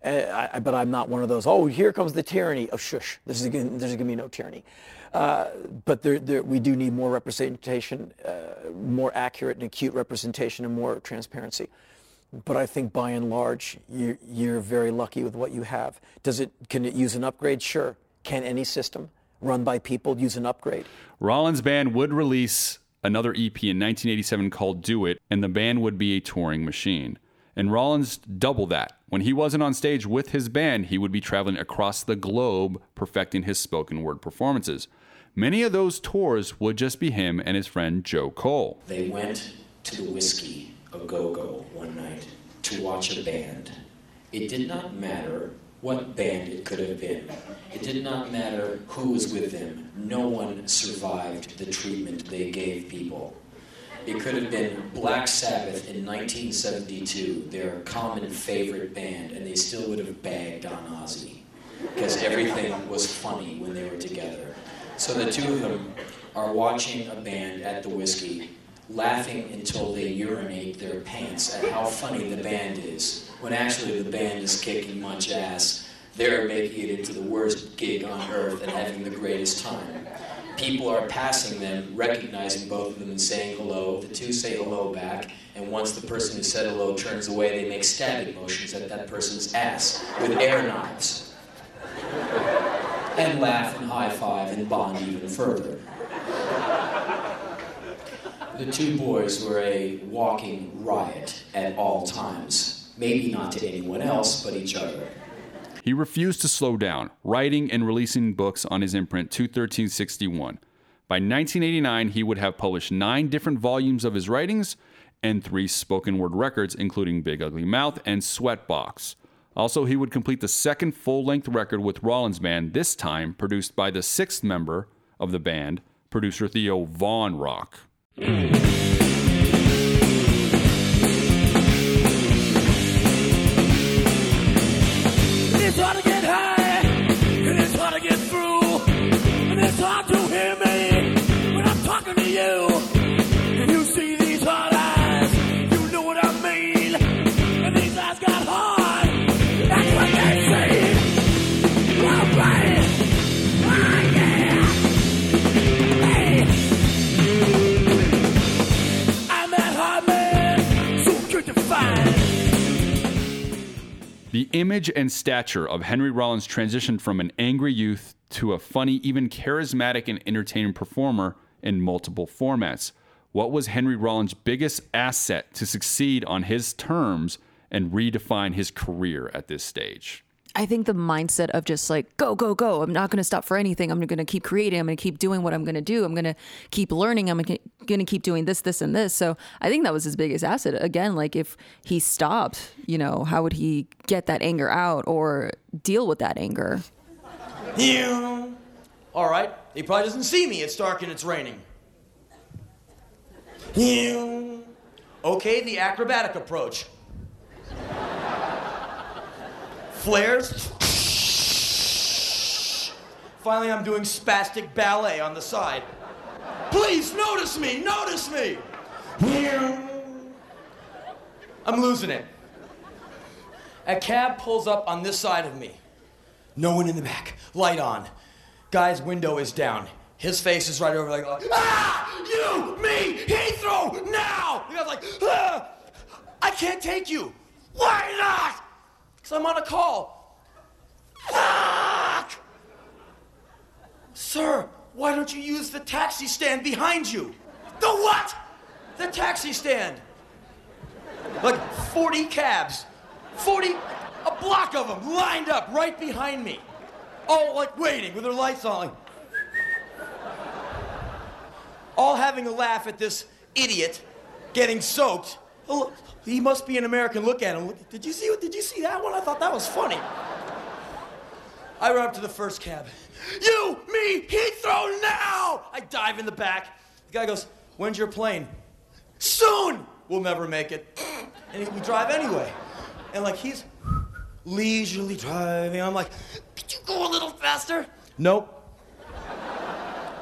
Uh, I, but I'm not one of those. Oh, here comes the tyranny. Oh, shush. This is gonna, there's going to be no tyranny. Uh, but there, there, we do need more representation, uh, more accurate and acute representation, and more transparency. But I think by and large, you're, you're very lucky with what you have. Does it? Can it use an upgrade? Sure. Can any system run by people use an upgrade? Rollins' band would release another EP in 1987 called Do It, and the band would be a touring machine. And Rollins doubled that. When he wasn't on stage with his band, he would be traveling across the globe perfecting his spoken word performances. Many of those tours would just be him and his friend Joe Cole. They went to the Whiskey, a go-go, one night to watch a band. It did not matter what band it could have been. It did not matter who was with them. No one survived the treatment they gave people. It could have been Black Sabbath in 1972, their common favorite band, and they still would have bagged on Ozzy because everything was funny when they were together. So the two of them are watching a band at the whiskey, laughing until they urinate their pants at how funny the band is, when actually the band is kicking much ass. They're making it into the worst gig on earth and having the greatest time people are passing them, recognizing both of them and saying hello. The two say hello back, and once the person who said hello turns away, they make stabbing motions at that person's ass with air knives. And laugh and high five and bond even further. The two boys were a walking riot at all times. Maybe not to anyone else, but each other. He refused to slow down, writing and releasing books on his imprint 21361. By 1989, he would have published nine different volumes of his writings and three spoken word records, including Big Ugly Mouth and Sweatbox. Also, he would complete the second full length record with Rollins Band, this time produced by the sixth member of the band, producer Theo Van Rock. The image and stature of Henry Rollins transitioned from an angry youth to a funny, even charismatic and entertaining performer in multiple formats. What was Henry Rollins' biggest asset to succeed on his terms and redefine his career at this stage? I think the mindset of just like go go go. I'm not going to stop for anything. I'm going to keep creating. I'm going to keep doing what I'm going to do. I'm going to keep learning. I'm going to keep doing this, this, and this. So I think that was his biggest asset. Again, like if he stopped, you know, how would he get that anger out or deal with that anger? Yeah. All right. He probably doesn't see me. It's dark and it's raining. Okay, the acrobatic approach. Flares. Finally, I'm doing spastic ballet on the side. Please notice me, notice me. I'm losing it. A cab pulls up on this side of me. No one in the back. Light on. Guy's window is down. His face is right over like, ah, you, me, Heathrow, now. The guy's like, ah, I can't take you. Why not? Because I'm on a call. Fuck! Sir, why don't you use the taxi stand behind you? The what? The taxi stand. Like 40 cabs, 40, a block of them lined up right behind me. All like waiting with their lights on. Like, all having a laugh at this idiot getting soaked. Oh, He must be an American. Look at him. Look- Did you see? Did you see that one? I thought that was funny. I run up to the first cab. You, me, Heathrow now! I dive in the back. The guy goes, "When's your plane?" Soon. We'll never make it. And we drive anyway. And like he's leisurely driving. I'm like, could you go a little faster? Nope.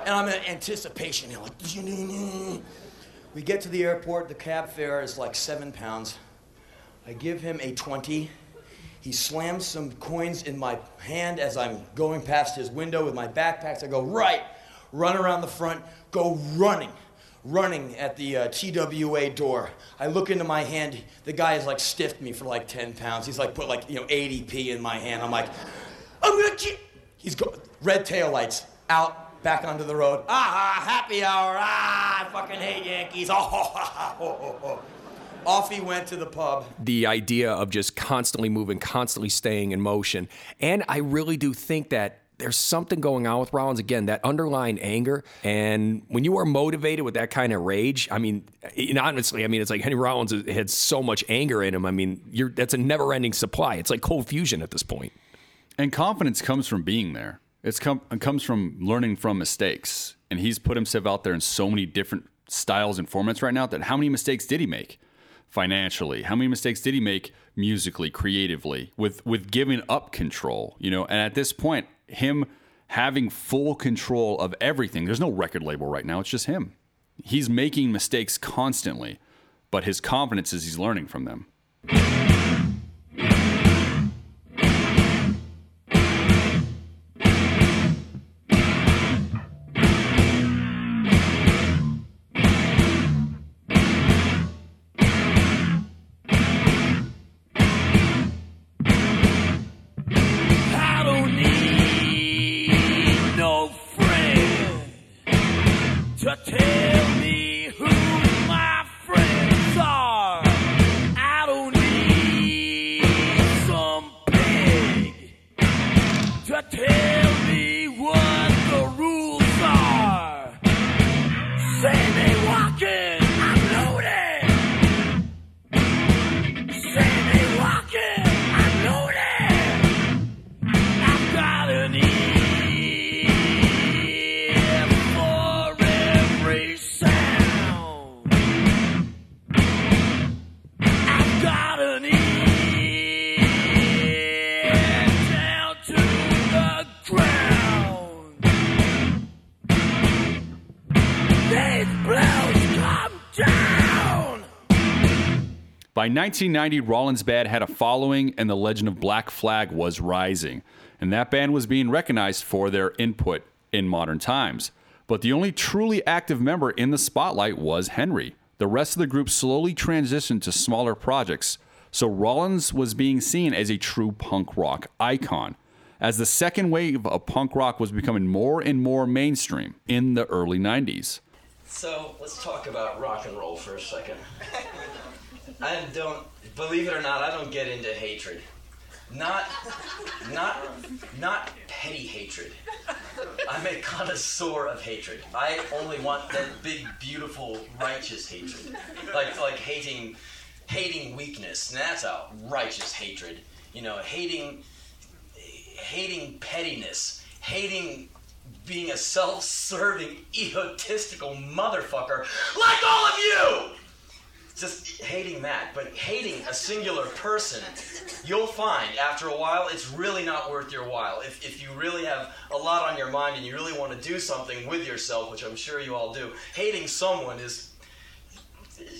And I'm in anticipation. You know, like, we get to the airport. The cab fare is like seven pounds. I give him a 20. He slams some coins in my hand as I'm going past his window with my backpacks. I go, right, run around the front, go running, running at the uh, TWA door. I look into my hand. The guy has like stiffed me for like 10 pounds. He's like put like, you know, 80p in my hand. I'm like, I'm gonna get. Red tail lights out back onto the road. Ah, happy hour. Ah, I fucking hate Yankees. Oh, oh. Off he went to the pub. the idea of just constantly moving, constantly staying in motion. And I really do think that there's something going on with Rollins again, that underlying anger. And when you are motivated with that kind of rage, I mean, honestly, I mean, it's like Henry Rollins had so much anger in him. I mean, that's a never ending supply. It's like cold fusion at this point. And confidence comes from being there. It's come, it comes from learning from mistakes. And he's put himself out there in so many different styles and formats right now that how many mistakes did he make financially? How many mistakes did he make musically, creatively, with with giving up control? You know, and at this point, him having full control of everything. There's no record label right now. It's just him. He's making mistakes constantly, but his confidence is he's learning from them. By 1990, Rollins Band had a following, and the legend of Black Flag was rising. And that band was being recognized for their input in modern times. But the only truly active member in the spotlight was Henry. The rest of the group slowly transitioned to smaller projects, so Rollins was being seen as a true punk rock icon. As the second wave of punk rock was becoming more and more mainstream in the early 90s. So let's talk about rock and roll for a second. I don't believe it or not, I don't get into hatred. Not not not petty hatred. I'm a connoisseur of hatred. I only want that big, beautiful, righteous hatred. Like like hating hating weakness. Now that's a righteous hatred. You know, hating hating pettiness, hating being a self-serving, egotistical motherfucker like all of you. Just hating that, but hating a singular person, you'll find after a while it's really not worth your while. If, if you really have a lot on your mind and you really want to do something with yourself, which I'm sure you all do, hating someone is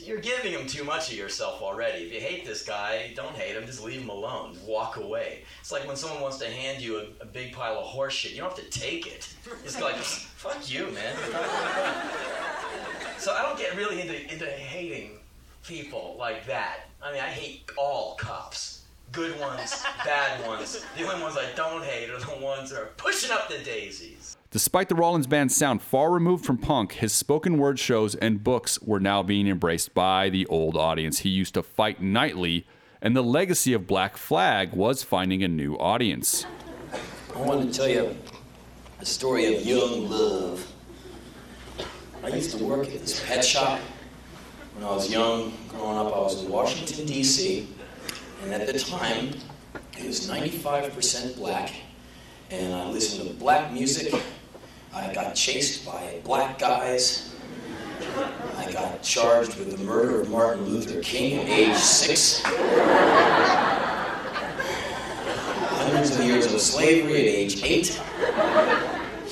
you're giving him too much of yourself already. If you hate this guy, don't hate him. Just leave him alone. Walk away. It's like when someone wants to hand you a, a big pile of horse shit. You don't have to take it. It's like, fuck you, man. so I don't get really into into hating people like that. I mean, I hate all cops. Good ones, bad ones. The only ones I don't hate are the ones that are pushing up the daisies. Despite the Rollins band's sound far removed from punk, his spoken word shows and books were now being embraced by the old audience he used to fight nightly, and the legacy of Black Flag was finding a new audience. I wanted to tell you a story of young love. I used to work at this pet shop when I was young. Growing up, I was in Washington, D.C., and at the time, it was 95% black, and I listened to black music. I got chased by black guys. I got charged with the murder of Martin Luther King at age six. Hundreds of years of slavery at age eight.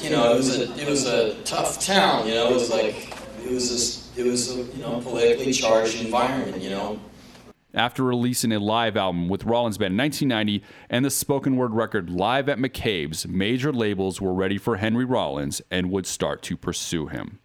You know, it was a it was a tough town. You know, it was like it was this it was a you know politically charged environment. You know, after releasing a live album with Rollins Band in 1990 and the spoken word record Live at McCabe's, major labels were ready for Henry Rollins and would start to pursue him.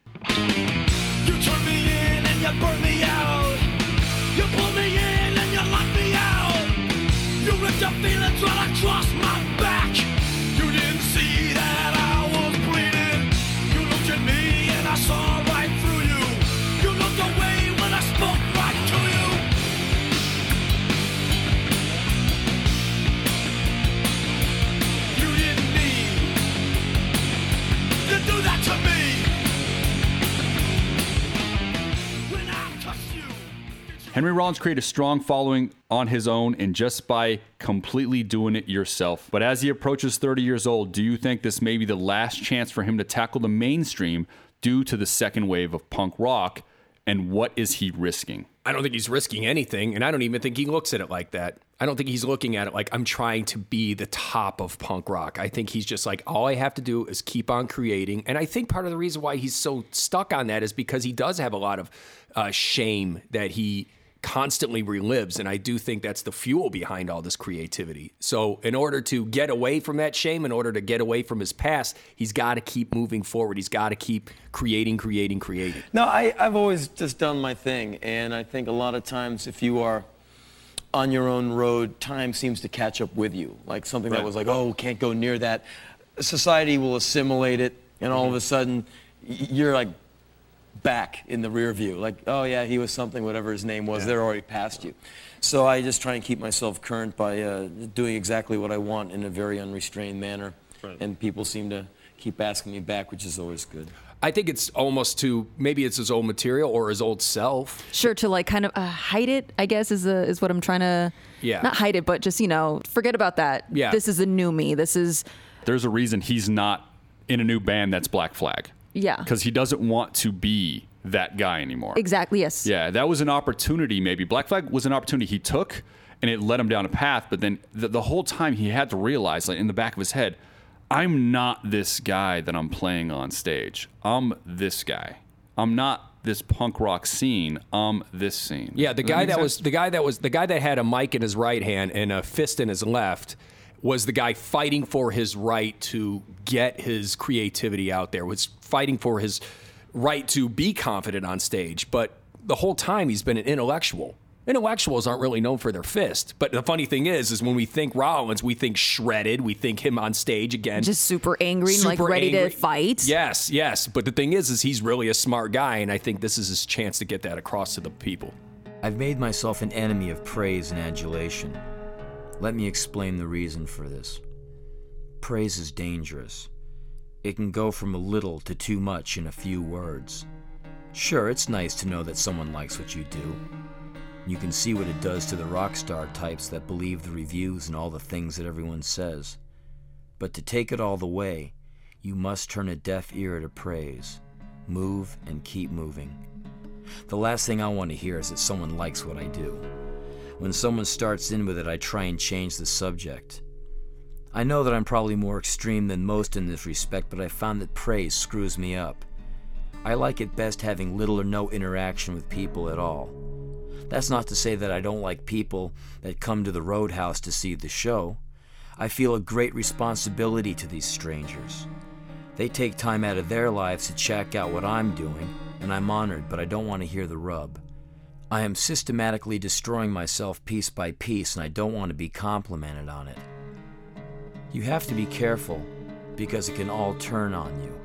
Henry Rollins created a strong following on his own and just by completely doing it yourself. But as he approaches 30 years old, do you think this may be the last chance for him to tackle the mainstream due to the second wave of punk rock? And what is he risking? I don't think he's risking anything, and I don't even think he looks at it like that. I don't think he's looking at it like I'm trying to be the top of punk rock. I think he's just like, all I have to do is keep on creating. And I think part of the reason why he's so stuck on that is because he does have a lot of uh, shame that he constantly relives. And I do think that's the fuel behind all this creativity. So, in order to get away from that shame, in order to get away from his past, he's got to keep moving forward. He's got to keep creating, creating, creating. No, I, I've always just done my thing, and I think a lot of times if you are on your own road, time seems to catch up with you. Like something that was like, oh, can't go near that. Society will assimilate it, and all of a sudden, you're like back in the rear view. Like, oh yeah, he was something, whatever his name was. They're already past you. So I just try and keep myself current by uh, doing exactly what I want in a very unrestrained manner, and people seem to keep asking me back, which is always good. I think it's almost to maybe it's his old material or his old self. Sure, to like kind of uh, hide it, I guess is a, is what I'm trying to. Yeah. Not hide it, but just you know, forget about that. Yeah. This is a new me. This is There's a reason he's not in a new band that's Black Flag. Yeah. Because he doesn't want to be that guy anymore. Exactly. Yes. Yeah, that was an opportunity, maybe. Black Flag was an opportunity he took, and it led him down a path. But then the, the whole time he had to realize, like in the back of his head, I'm not this guy that I'm playing on stage. I'm this guy. I'm not this punk rock scene. I'm this scene. Yeah, the Does guy make that was the guy that was the guy that had a mic in his right hand and a fist in his left was the guy fighting for his right to get his creativity out there. Was fighting for his right to be confident on stage, but the whole time he's been an intellectual. Intellectuals aren't really known for their fist, but the funny thing is, is when we think Rollins, we think shredded, we think him on stage again, Just super angry and like ready angry. to fight. Yes, yes. But the thing is, is he's really a smart guy, and I think this is his chance to get that across to the people. I've made myself an enemy of praise and adulation. Let me explain the reason for this. Praise is dangerous. It can go from a little to too much in a few words. Sure, it's nice to know that someone likes what you do. You can see what it does to the rock star types that believe the reviews and all the things that everyone says. But to take it all the way, you must turn a deaf ear to praise. Move and keep moving. The last thing I want to hear is that someone likes what I do. When someone starts in with it, I try and change the subject. I know that I'm probably more extreme than most in this respect, but I found that praise screws me up. I like it best having little or no interaction with people at all. That's not to say that I don't like people that come to the roadhouse to see the show. I feel a great responsibility to these strangers. They take time out of their lives to check out what I'm doing, and I'm honored, but I don't want to hear the rub. I am systematically destroying myself piece by piece, and I don't want to be complimented on it. You have to be careful, because it can all turn on you.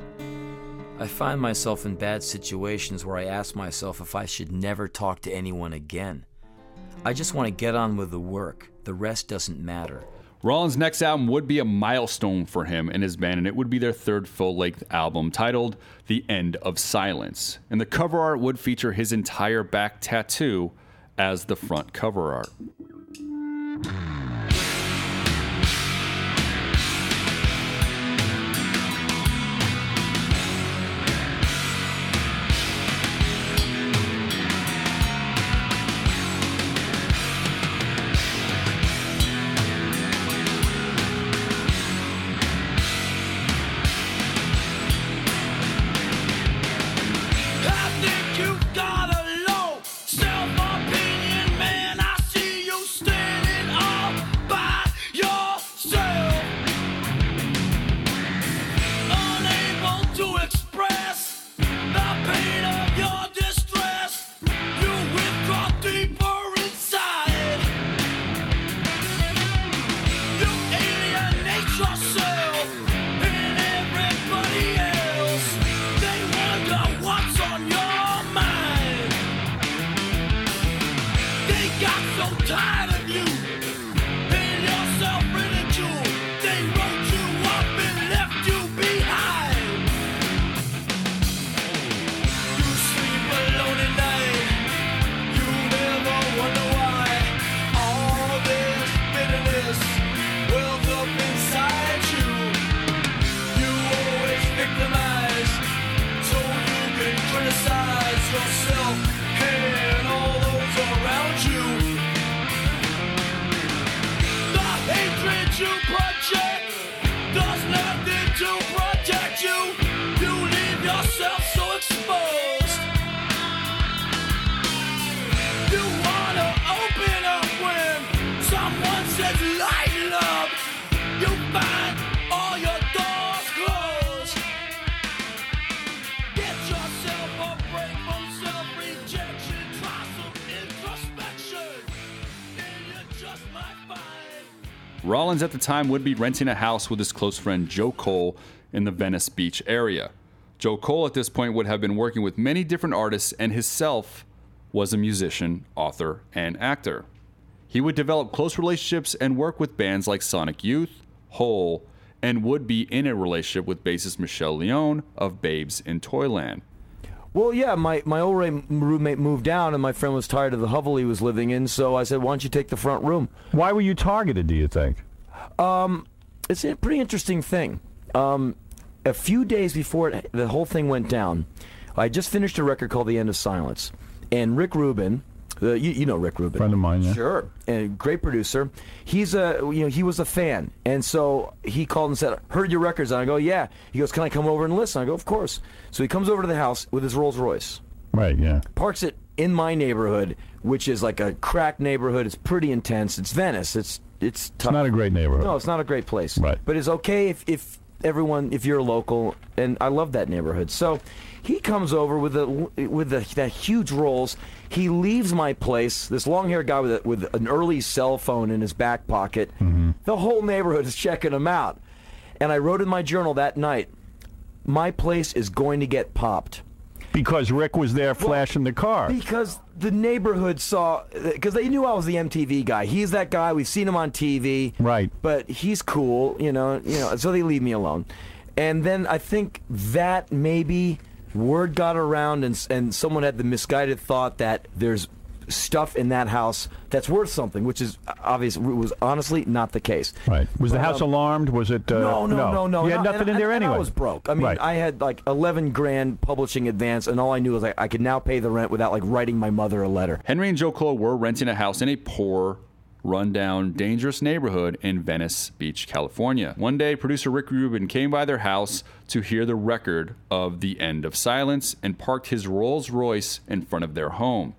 I find myself in bad situations where I ask myself if I should never talk to anyone again. I just want to get on with the work, the rest doesn't matter. Rollins' next album would be a milestone for him and his band, and it would be their third full length album titled The End of Silence. And the cover art would feature his entire back tattoo as the front cover art. Rollins at the time would be renting a house with his close friend Joe Cole in the Venice Beach area. Joe Cole at this point would have been working with many different artists and himself was a musician, author, and actor. He would develop close relationships and work with bands like Sonic Youth, Hole, and would be in a relationship with bassist Michelle Leon of Babes in Toyland. Well, yeah, my, my old roommate moved down, and my friend was tired of the hovel he was living in, so I said, why don't you take the front room? Why were you targeted, do you think? Um, it's a pretty interesting thing. Um, a few days before it, the whole thing went down, I just finished a record called The End of Silence. And Rick Rubin, uh, you, you know Rick Rubin. Friend of mine, yeah. Sure. And great producer. He's a, you know, he was a fan. And so he called and said, heard your records. And I go, yeah. He goes, can I come over and listen? I go, of course. So he comes over to the house with his Rolls Royce Right, yeah. parks it in my neighborhood, which is like a crack neighborhood. It's pretty intense. It's Venice. It's it's tough. It's not a great neighborhood. No, it's not a great place. Right. But it's okay if, if everyone if you're a local, and I love that neighborhood. So he comes over with the with the that huge rolls. He leaves my place. This long-haired guy with a, with an early cell phone in his back pocket. Mm-hmm. The whole neighborhood is checking him out. And I wrote in my journal that night, my place is going to get popped. Because Rick was there flashing the car. Because the neighborhood saw, because they knew I was the MTV guy. He's that guy. We've seen him on TV. Right. But he's cool, you know. You know. So they leave me alone. And then I think that maybe word got around, and and someone had the misguided thought that there's stuff in that house that's worth something, which is obvious. Was honestly not the case. Right. Was the house um, alarmed? Was it? Uh, no, no, no, no. You had And I- nothing in there and anyway. I was broke. I mean, Right. I had like 11 grand publishing advance, and all I knew was like I could now pay the rent without like writing my mother a letter. Henry and Joe Cole were renting a house in a poor, rundown, dangerous neighborhood in Venice Beach, California. One day, producer Rick Rubin came by their house to hear the record of The End of Silence and parked his Rolls Royce in front of their home.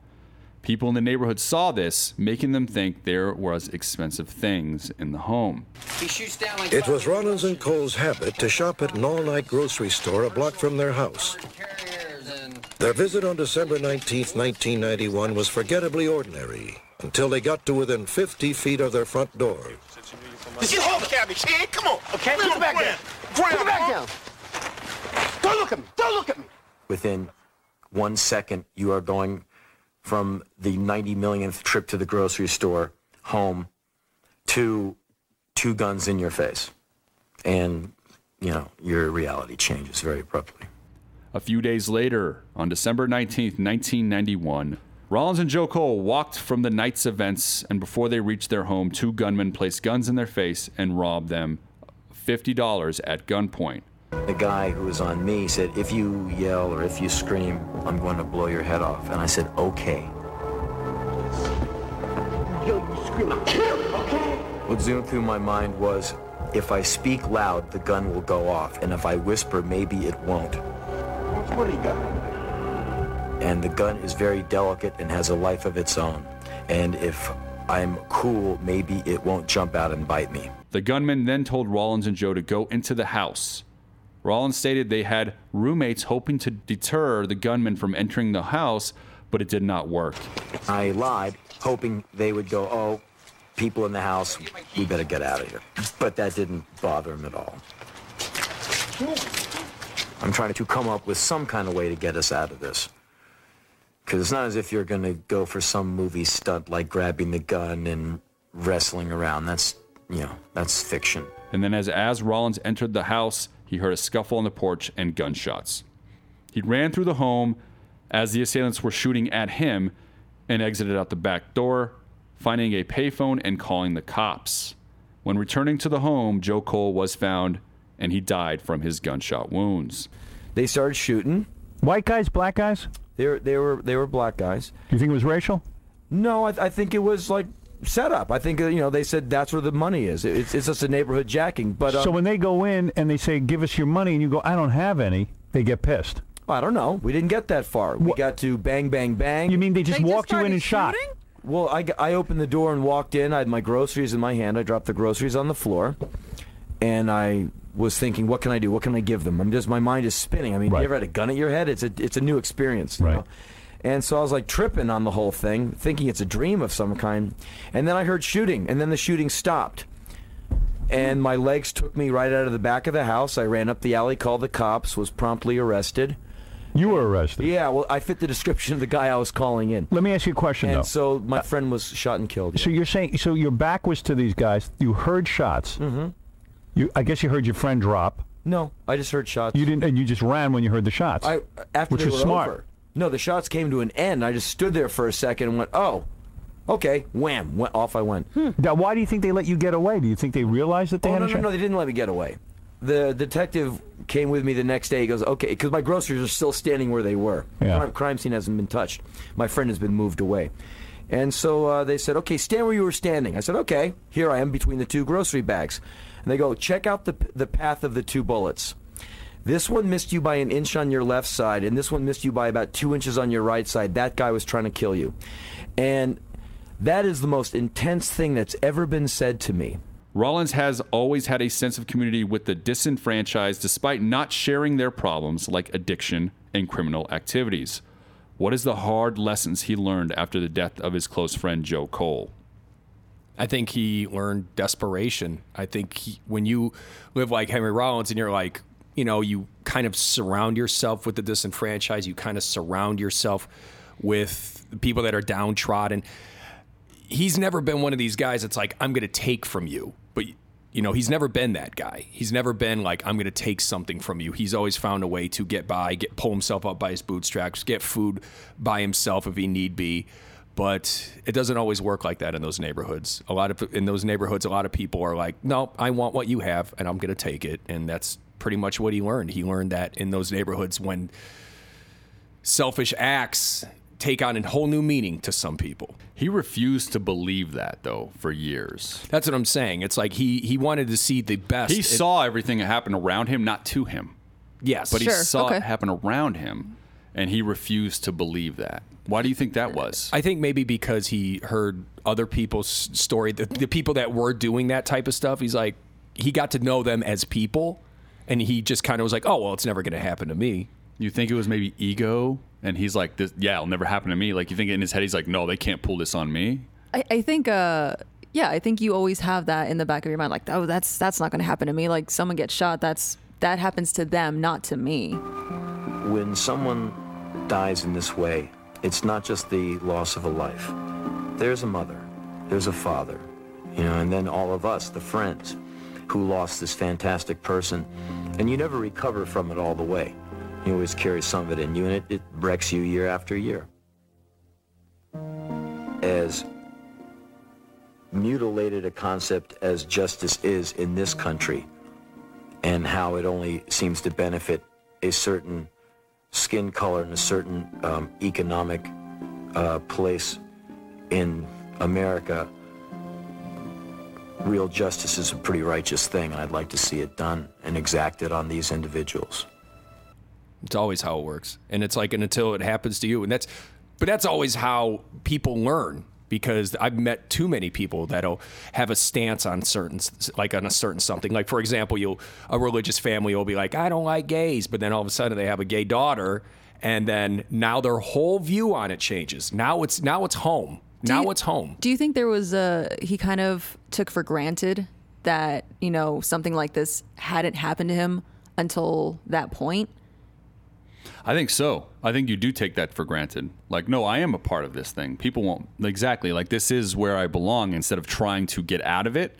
People in the neighborhood saw this, making them think there was expensive things in the home. He shoots down like It was Rollins and Cole's habit to shop at an all-night grocery store a block from their house. Their visit on December 19th, 1991 was forgettably ordinary until they got to within 50 feet of their front door. Did you hold the cabbage, kid? Come on. Okay, put it back down. Put it back down. Don't look at me. Don't look at me. Within one second, you are going from the 90 millionth trip to the grocery store home to two guns in your face. And, you know, your reality changes very abruptly. A few days later, on December 19th, 1991, Rollins and Joe Cole walked from the night's events, and before they reached their home, two gunmen placed guns in their face and robbed them $50 at gunpoint. The guy who was on me said, if you yell or if you scream, I'm going to blow your head off. And I said, okay. Yo, you scream, I'll kill you, okay? What zoomed through my mind was, if I speak loud, the gun will go off. And if I whisper, maybe it won't. What do you got? And the gun is very delicate and has a life of its own. And if I'm cool, maybe it won't jump out and bite me. The gunman then told Rollins and Joe to go into the house. Rollins stated they had roommates hoping to deter the gunman from entering the house, but it did not work. I lied, hoping they would go, oh, people in the house, we better get out of here. But that didn't bother him at all. I'm trying to come up with some kind of way to get us out of this. Because it's not as if you're going to go for some movie stunt like grabbing the gun and wrestling around. That's, you know, that's fiction. And then, as, as Rollins entered the house, he heard a scuffle on the porch and gunshots. He ran through the home as the assailants were shooting at him and exited out the back door, finding a payphone and calling the cops. When returning to the home, Joe Cole was found and he died from his gunshot wounds. They started shooting. White guys, black guys? They were, they were, they were black guys. Do you think it was racial? No, I, I think it was like set up. I think uh, you know they said that's where the money is. It's, it's just a neighborhood jacking. But um, so when they go in and they say, "Give us your money," and you go, "I don't have any," they get pissed. I don't know. We didn't get that far. We got to bang, bang, bang. You mean they just They just walked you in and started shot? Well, I, I opened the door and walked in. I had my groceries in my hand. I dropped the groceries on the floor. and I was thinking, what can I do? What can I give them? I'm just my mind is spinning. I mean, you ever had a gun at your head? It's a it's a new experience, you know? And so I was like tripping on the whole thing, thinking it's a dream of some kind. And then I heard shooting, and then the shooting stopped. And my legs took me right out of the back of the house. I ran up the alley, called the cops, was promptly arrested. You were arrested. Yeah, well, I fit the description of the guy I was calling in. Let me ask you a question, And though. so my friend was shot and killed. So you're saying so your back was to these guys. You heard shots. Mm-hmm. You, I guess you heard your friend drop. No, I just heard shots. You didn't, and you just ran when you heard the shots. I after which was were smart. over. No, the shots came to an end. I just stood there for a second and went, "Oh, okay." Wham! Went off. I went. Now, why do you think they let you get away? Do you think they realized that they oh had no, a no, no! They didn't let me get away. The detective came with me the next day. He goes, "Okay," because my groceries are still standing where they were. Yeah. Crime, crime scene hasn't been touched. My friend has been moved away. And so uh, they said, "Okay, stand where you were standing." I said, "Okay." Here I am between the two grocery bags. And they go, "Check out the the path of the two bullets." This one missed you by an inch on your left side, and this one missed you by about two inches on your right side. That guy was trying to kill you. And that is the most intense thing that's ever been said to me. Rollins has always had a sense of community with the disenfranchised despite not sharing their problems like addiction and criminal activities. What is the hard lessons he learned after the death of his close friend Joe Cole? I think he learned desperation. I think he, when you live like Henry Rollins and you're like, you know, you kind of surround yourself with the disenfranchised, you kind of surround yourself with people that are downtrodden. He's never been one of these guys that's like, I'm going to take from you. But, you know, he's never been that guy. He's never been like, I'm going to take something from you. He's always found a way to get by, get pull himself up by his bootstraps, get food by himself if he need be but it doesn't always work like that in those neighborhoods. A lot of in those neighborhoods, a lot of people are like, "No, I want what you have, and I'm going to take it." And that's pretty much what he learned. He learned that in those neighborhoods when selfish acts take on a whole new meaning to some people. He refused to believe that though for years. That's what I'm saying. It's like he he wanted to see the best. He in- saw everything that happened around him, not to him. Yes. But he saw okay. it happen around him, and he refused to believe that. Why do you think that was? I think maybe because he heard other people's story, the, the people that were doing that type of stuff. He's like, he got to know them as people, and he just kind of was like, oh well, it's never going to happen to me. You think it was maybe ego, and he's like, "This, yeah, it'll never happen to me." Like you think in his head, he's like, "No, they can't pull this on me." I, I think, uh, yeah, I think you always have that in the back of your mind, like, oh, that's that's not going to happen to me. Like someone gets shot, that's that happens to them, not to me. When someone dies in this way, it's not just the loss of a life. There's a mother, there's a father, you know, and then all of us, the friends, who lost this fantastic person, and you never recover from it all the way. You always carry some of it in you, and it, it wrecks you year after year. As mutilated a concept as justice is in this country, and how it only seems to benefit a certain skin color and a certain um, economic uh, place in America, real justice is a pretty righteous thing, and I'd like to see it done and exacted on these individuals. It's always how it works. And it's like, and until it happens to you. And that's, but that's always how people learn because I've met too many people that'll have a stance on certain, like on a certain something. Like, for example, you'll, a religious family will be like, I don't like gays. But then all of a sudden they have a gay daughter. And then now their whole view on it changes. Now it's, now it's home. Now it's home. Do you think there was a he kind of took for granted that you know something like this hadn't happened to him until that point? I think so. I think you do take that for granted. Like, no, I am a part of this thing. People won't exactly like this is where I belong. Instead of trying to get out of it,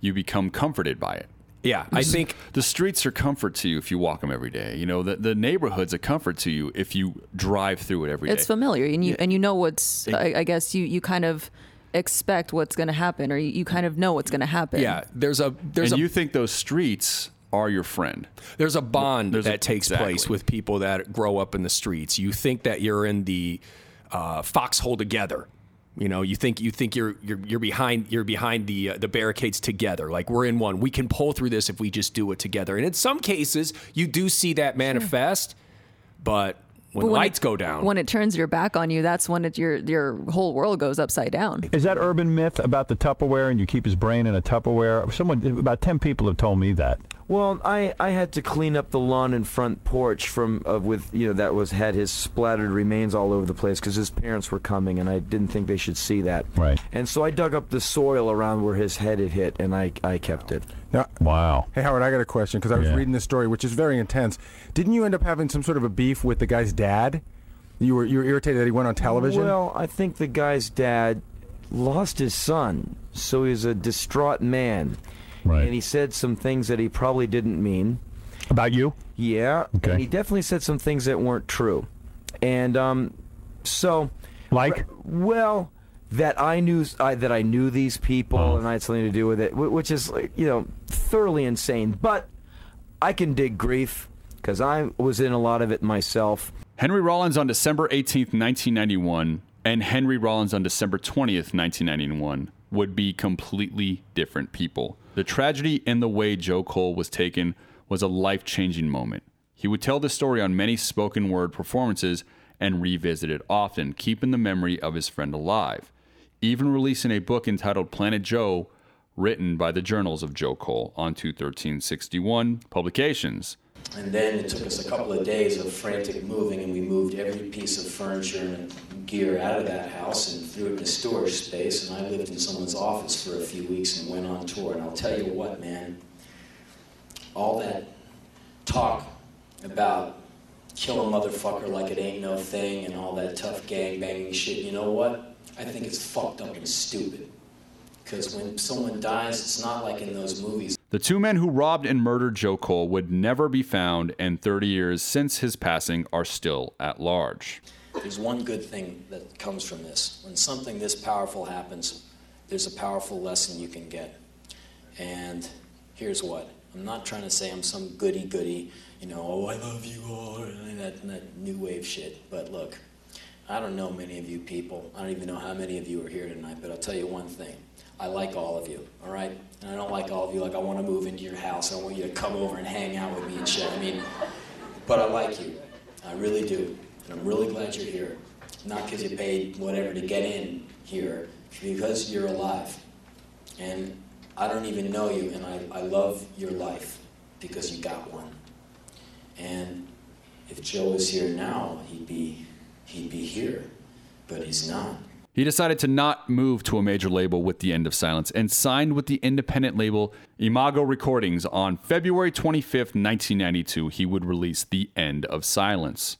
you become comforted by it. Yeah, I think- the streets are comfort to you if you walk them every day. You know, the, the neighborhood's a comfort to you if you drive through it every day. It's familiar, and you and you know what's. I, I guess you you kind of expect what's going to happen, or you, you kind of know what's going to happen. Yeah, there's a there's and a you think those streets are your friend. There's a bond There's a- that takes exactly. place with people that grow up in the streets. You think that you're in the uh, foxhole together. You know, you think you think you're you're you're behind you're behind the uh, the barricades together. Like we're in one. We can pull through this if we just do it together. And in some cases, you do see that manifest, but when But the lights it, go down. when it turns your back on you, that's when it, your your whole world goes upside down. Is that urban myth about the Tupperware and you keep his brain in a Tupperware? Someone, about ten people have told me that. Well, I, I had to clean up the lawn and front porch from uh, with you know that was had his splattered remains all over the place because his parents were coming and I didn't think they should see that. Right. And so I dug up the soil around where his head had hit and I I kept it. Yeah. Wow. Hey Howard, I got a question because I was Yeah. reading this story, which is very intense. Didn't you end up having some sort of a beef with the guy's dad? You were you were irritated that he went on television. Well, I think the guy's dad lost his son, so he's a distraught man. Right. And he said some things that he probably didn't mean. About you? Yeah. Okay. And he definitely said some things that weren't true. And um, so. Like? Well, that I knew I, that I knew these people Oh. and I had something to do with it, which is you know thoroughly insane. But I can dig grief because I was in a lot of it myself. Henry Rollins on December 18th, 1991, and Henry Rollins on December 20th, 1991, would be completely different people. The tragedy and the way Joe Cole was taken was a life changing moment. He would tell the story on many spoken word performances and revisit it often, keeping the memory of his friend alive. Even releasing a book entitled Planet Joe, written by the Journals of Joe Cole on 21361 Publications. And then it took us a couple of days of frantic moving, and we moved every piece of furniture and gear out of that house and threw it in a storage space. And I lived in someone's office for a few weeks and went on tour. And I'll tell you what, man, all that talk about kill a motherfucker like it ain't no thing and all that tough gang banging shit, you know what? I think it's fucked up and stupid. Because when someone dies, it's not like in those movies. The two men who robbed and murdered Joe Cole would never be found, and 30 years since his passing are still at large. There's one good thing that comes from this. When something this powerful happens, there's a powerful lesson you can get. And here's what I'm not trying to say I'm some goody goody, you know, oh, I love you all, and that, and that new wave shit. But look, I don't know many of you people. I don't even know how many of you are here tonight, but I'll tell you one thing. I like all of you, all right? And I don't like all of you like I want to move into your house. I want you to come over and hang out with me and shit. I mean, but I like you. I really do. And I'm really glad you're here. Not because you paid whatever to get in here, because you're alive. And I don't even know you, and I, I love your life because you got one. And if Joe was here now, he'd be he'd be here. But he's not. He decided to not move to a major label with The End of Silence and signed with the independent label Imago Recordings on February 25th, 1992. He would release The End of Silence.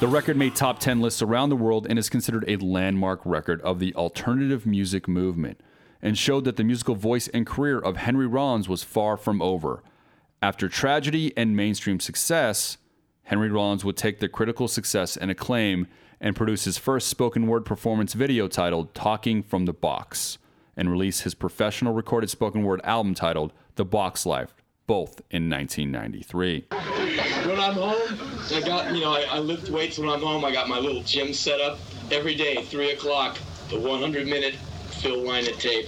The record made top 10 lists around the world and is considered a landmark record of the alternative music movement and showed that the musical voice and career of Henry Rollins was far from over. After tragedy and mainstream success, Henry Rollins would take the critical success and acclaim and produce his first spoken word performance video titled Talking from the Box and release his professional recorded spoken word album titled The Boxed Life, both in 1993. When I'm home, I got, you know, I, I lift weights when I'm home. I got my little gym set up every day, 3 o'clock, the 100 minute Phil Lynott tape.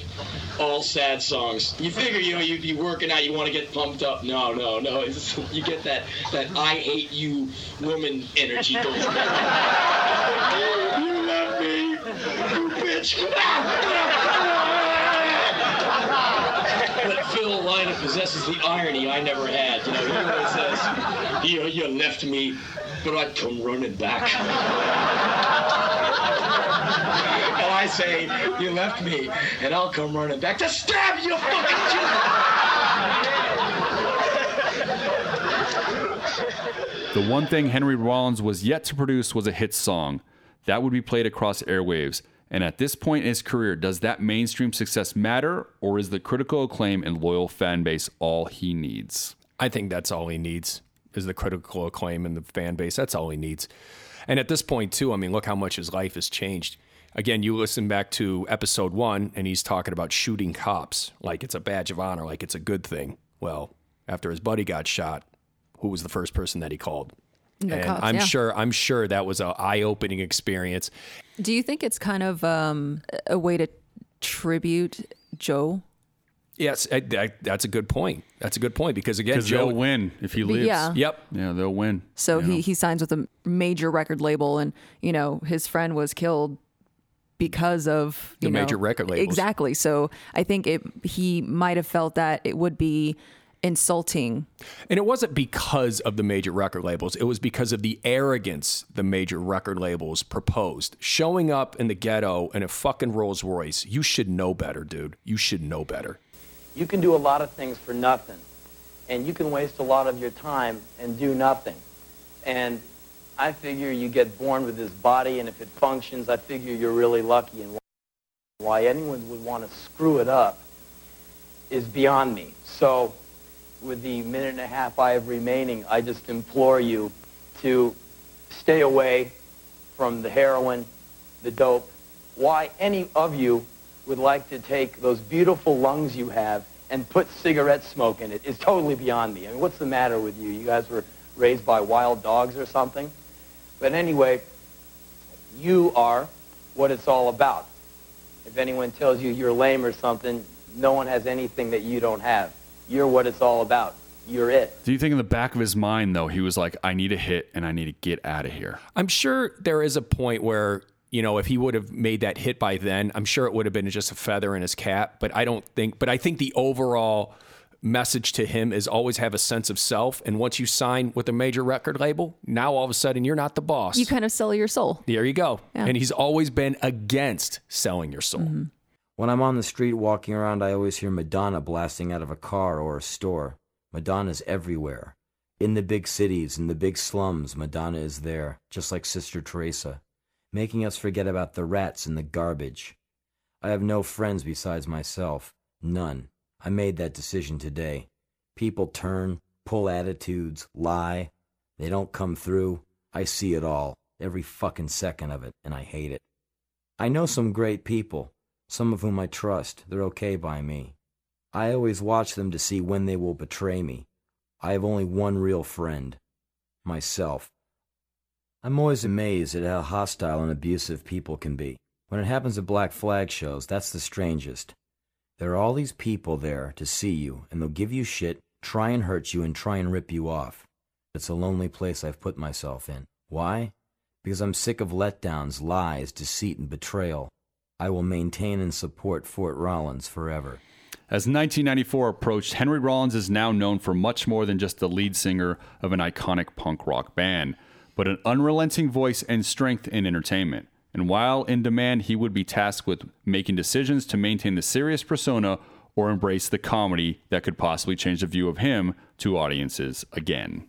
All sad songs. You figure, you know, you'd be working out, you want to get pumped up. No, no, no. It's, you get that, that I hate you woman energy you love me, you bitch. Ah, Phil Lynott possesses the irony I never had. You know, he always says, you, you left me, but I'd come running back. and I say, you left me, and I'll come running back to stab you, fucking The one thing Henry Rollins was yet to produce was a hit song that would be played across airwaves. And at this point in his career, does that mainstream success matter, or is the critical acclaim and loyal fan base all he needs? I think that's all he needs is the critical acclaim and the fan base. That's all he needs. And at this point, too, I mean, look how much his life has changed. Again, you listen back to episode one, and he's talking about shooting cops like it's a badge of honor, like it's a good thing. Well, after his buddy got shot, who was the first person that he called? The and cops, I'm yeah. sure I'm sure that was a eye-opening experience. Do you think it's kind of um, a way to tribute Joe? Yes, I, I, that's a good point. That's a good point because again, Joe they'll win if he But leaves. yeah. Yep. Yeah, they'll win. So he, know? he signs with a major record label, and you know his friend was killed because of you The know, major record label. Exactly. So I think it he might have felt that it would be insulting. And it wasn't because of the major record labels. It was because of the arrogance the major record labels proposed. Showing up in the ghetto in a fucking Rolls Royce. You should know better, dude. You should know better. You can do a lot of things for nothing, and you can waste a lot of your time and do nothing. And I figure you get born with this body, and if it functions, I figure you're really lucky. And why anyone would want to screw it up is beyond me. So, with the minute and a half I have remaining, I just implore you to stay away from the heroin, the dope. Why any of you would like to take those beautiful lungs you have and put cigarette smoke in it is totally beyond me. I mean, what's the matter with you? You guys were raised by wild dogs or something? But anyway, you are what it's all about. If anyone tells you you're lame or something, no one has anything that you don't have. You're what it's all about. You're it. Do you think in the back of his mind, though, he was like, I need a hit and I need to get out of here? I'm sure there is a point where, you know, if he would have made that hit by then, I'm sure it would have been just a feather in his cap. But I don't think, but I think the overall message to him is always have a sense of self. And once you sign with a major record label, now all of a sudden you're not the boss. You kind of sell your soul. There you go. Yeah. And he's always been against selling your soul. Mm-hmm. When I'm on the street walking around, I always hear Madonna blasting out of a car or a store. Madonna's everywhere. In the big cities, in the big slums, Madonna is there, just like Sister Teresa, making us forget about the rats and the garbage. I have no friends besides myself. None. I made that decision today. People turn, pull attitudes, lie. They don't come through. I see it all, every fucking second of it, and I hate it. I know some great people, some of whom I trust. They're okay by me. I always watch them to see when they will betray me. I have only one real friend myself. I'm always amazed at how hostile and abusive people can be. When it happens at Black Flag shows, that's the strangest. There are all these people there to see you, and they'll give you shit, try and hurt you, and try and rip you off. It's a lonely place I've put myself in. Why? Because I'm sick of letdowns, lies, deceit, and betrayal. I will maintain and support Fort Rollins forever. As 1994 approached, Henry Rollins is now known for much more than just the lead singer of an iconic punk rock band, but an unrelenting voice and strength in entertainment. And while in demand, he would be tasked with making decisions to maintain the serious persona or embrace the comedy that could possibly change the view of him to audiences again.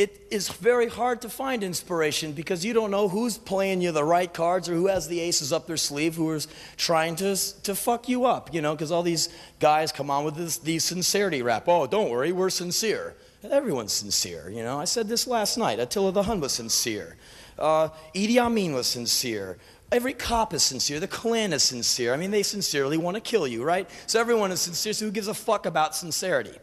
It is very hard to find inspiration because you don't know who's playing you the right cards or who has the aces up their sleeve who is trying to, to fuck you up, you know, because all these guys come on with this the sincerity rap. Oh, don't worry, we're sincere. Everyone's sincere, you know. I said this last night. Attila the Hun was sincere. Uh, Idi Amin was sincere. Every cop is sincere. The Klan is sincere. I mean, they sincerely want to kill you, right? So everyone is sincere. So who gives a fuck about sincerity?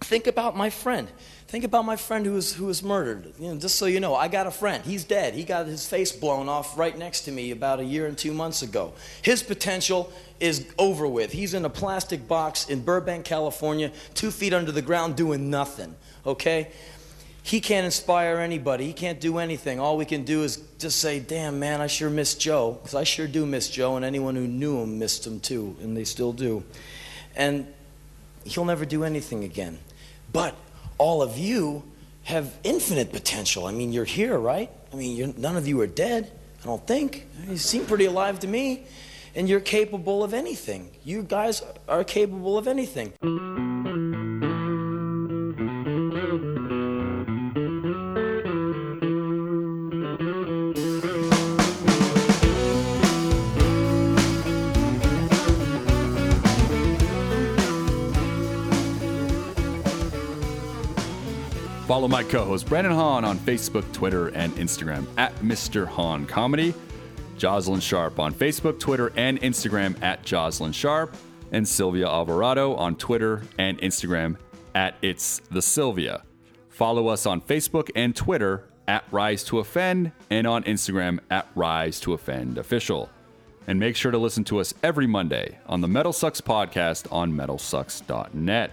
Think about my friend. Think about my friend who was, who was murdered. You know, just so you know, I got a friend. He's dead. He got his face blown off right next to me about a year and two months ago. His potential is over with. He's in a plastic box in Burbank, California, two feet under the ground doing nothing, okay? He can't inspire anybody. He can't do anything. All we can do is just say, damn, man, I sure miss Joe. Because I sure do miss Joe, and anyone who knew him missed him too, and they still do. And he'll never do anything again. But all of you have infinite potential. I mean, you're here, right? I mean, none of you are dead, I don't think. You seem pretty alive to me. And you're capable of anything. You guys are capable of anything. Follow my co host Brandon Hahn on Facebook, Twitter, and Instagram at Mr. Hahn Comedy. Jocelyn Sharp on Facebook, Twitter, and Instagram at Jocelyn Sharp. And Sylvia Alvarado on Twitter and Instagram at It's the Sylvia. Follow us on Facebook and Twitter at Rise to Offend and on Instagram at Rise to Offend Official. And make sure to listen to us every Monday on the Metal Sucks podcast on metalsucks.net.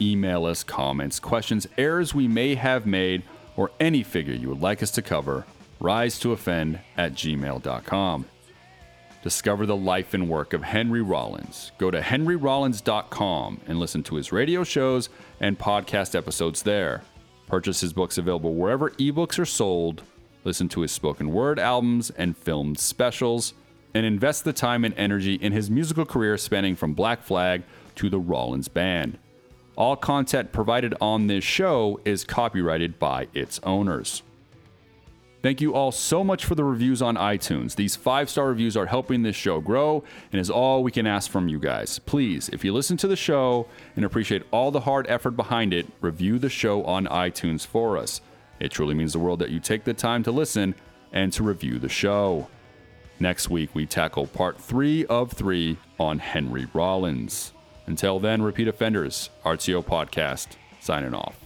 Email us comments, questions, errors we may have made, or any figure you would like us to cover. Rise to offend at gmail.com. Discover the life and work of Henry Rollins. Go to henryrollins.com and listen to his radio shows and podcast episodes there. Purchase his books available wherever ebooks are sold. Listen to his spoken word albums and filmed specials. And invest the time and energy in his musical career spanning from Black Flag to the Rollins Band. All content provided on this show is copyrighted by its owners. Thank you all so much for the reviews on iTunes. These five star reviews are helping this show grow and is all we can ask from you guys. Please, if you listen to the show and appreciate all the hard effort behind it, review the show on iTunes for us. It truly means the world that you take the time to listen and to review the show. Next week, we tackle part three of three on Henry Rollins. Until then, repeat offenders, RTO Podcast, signing off.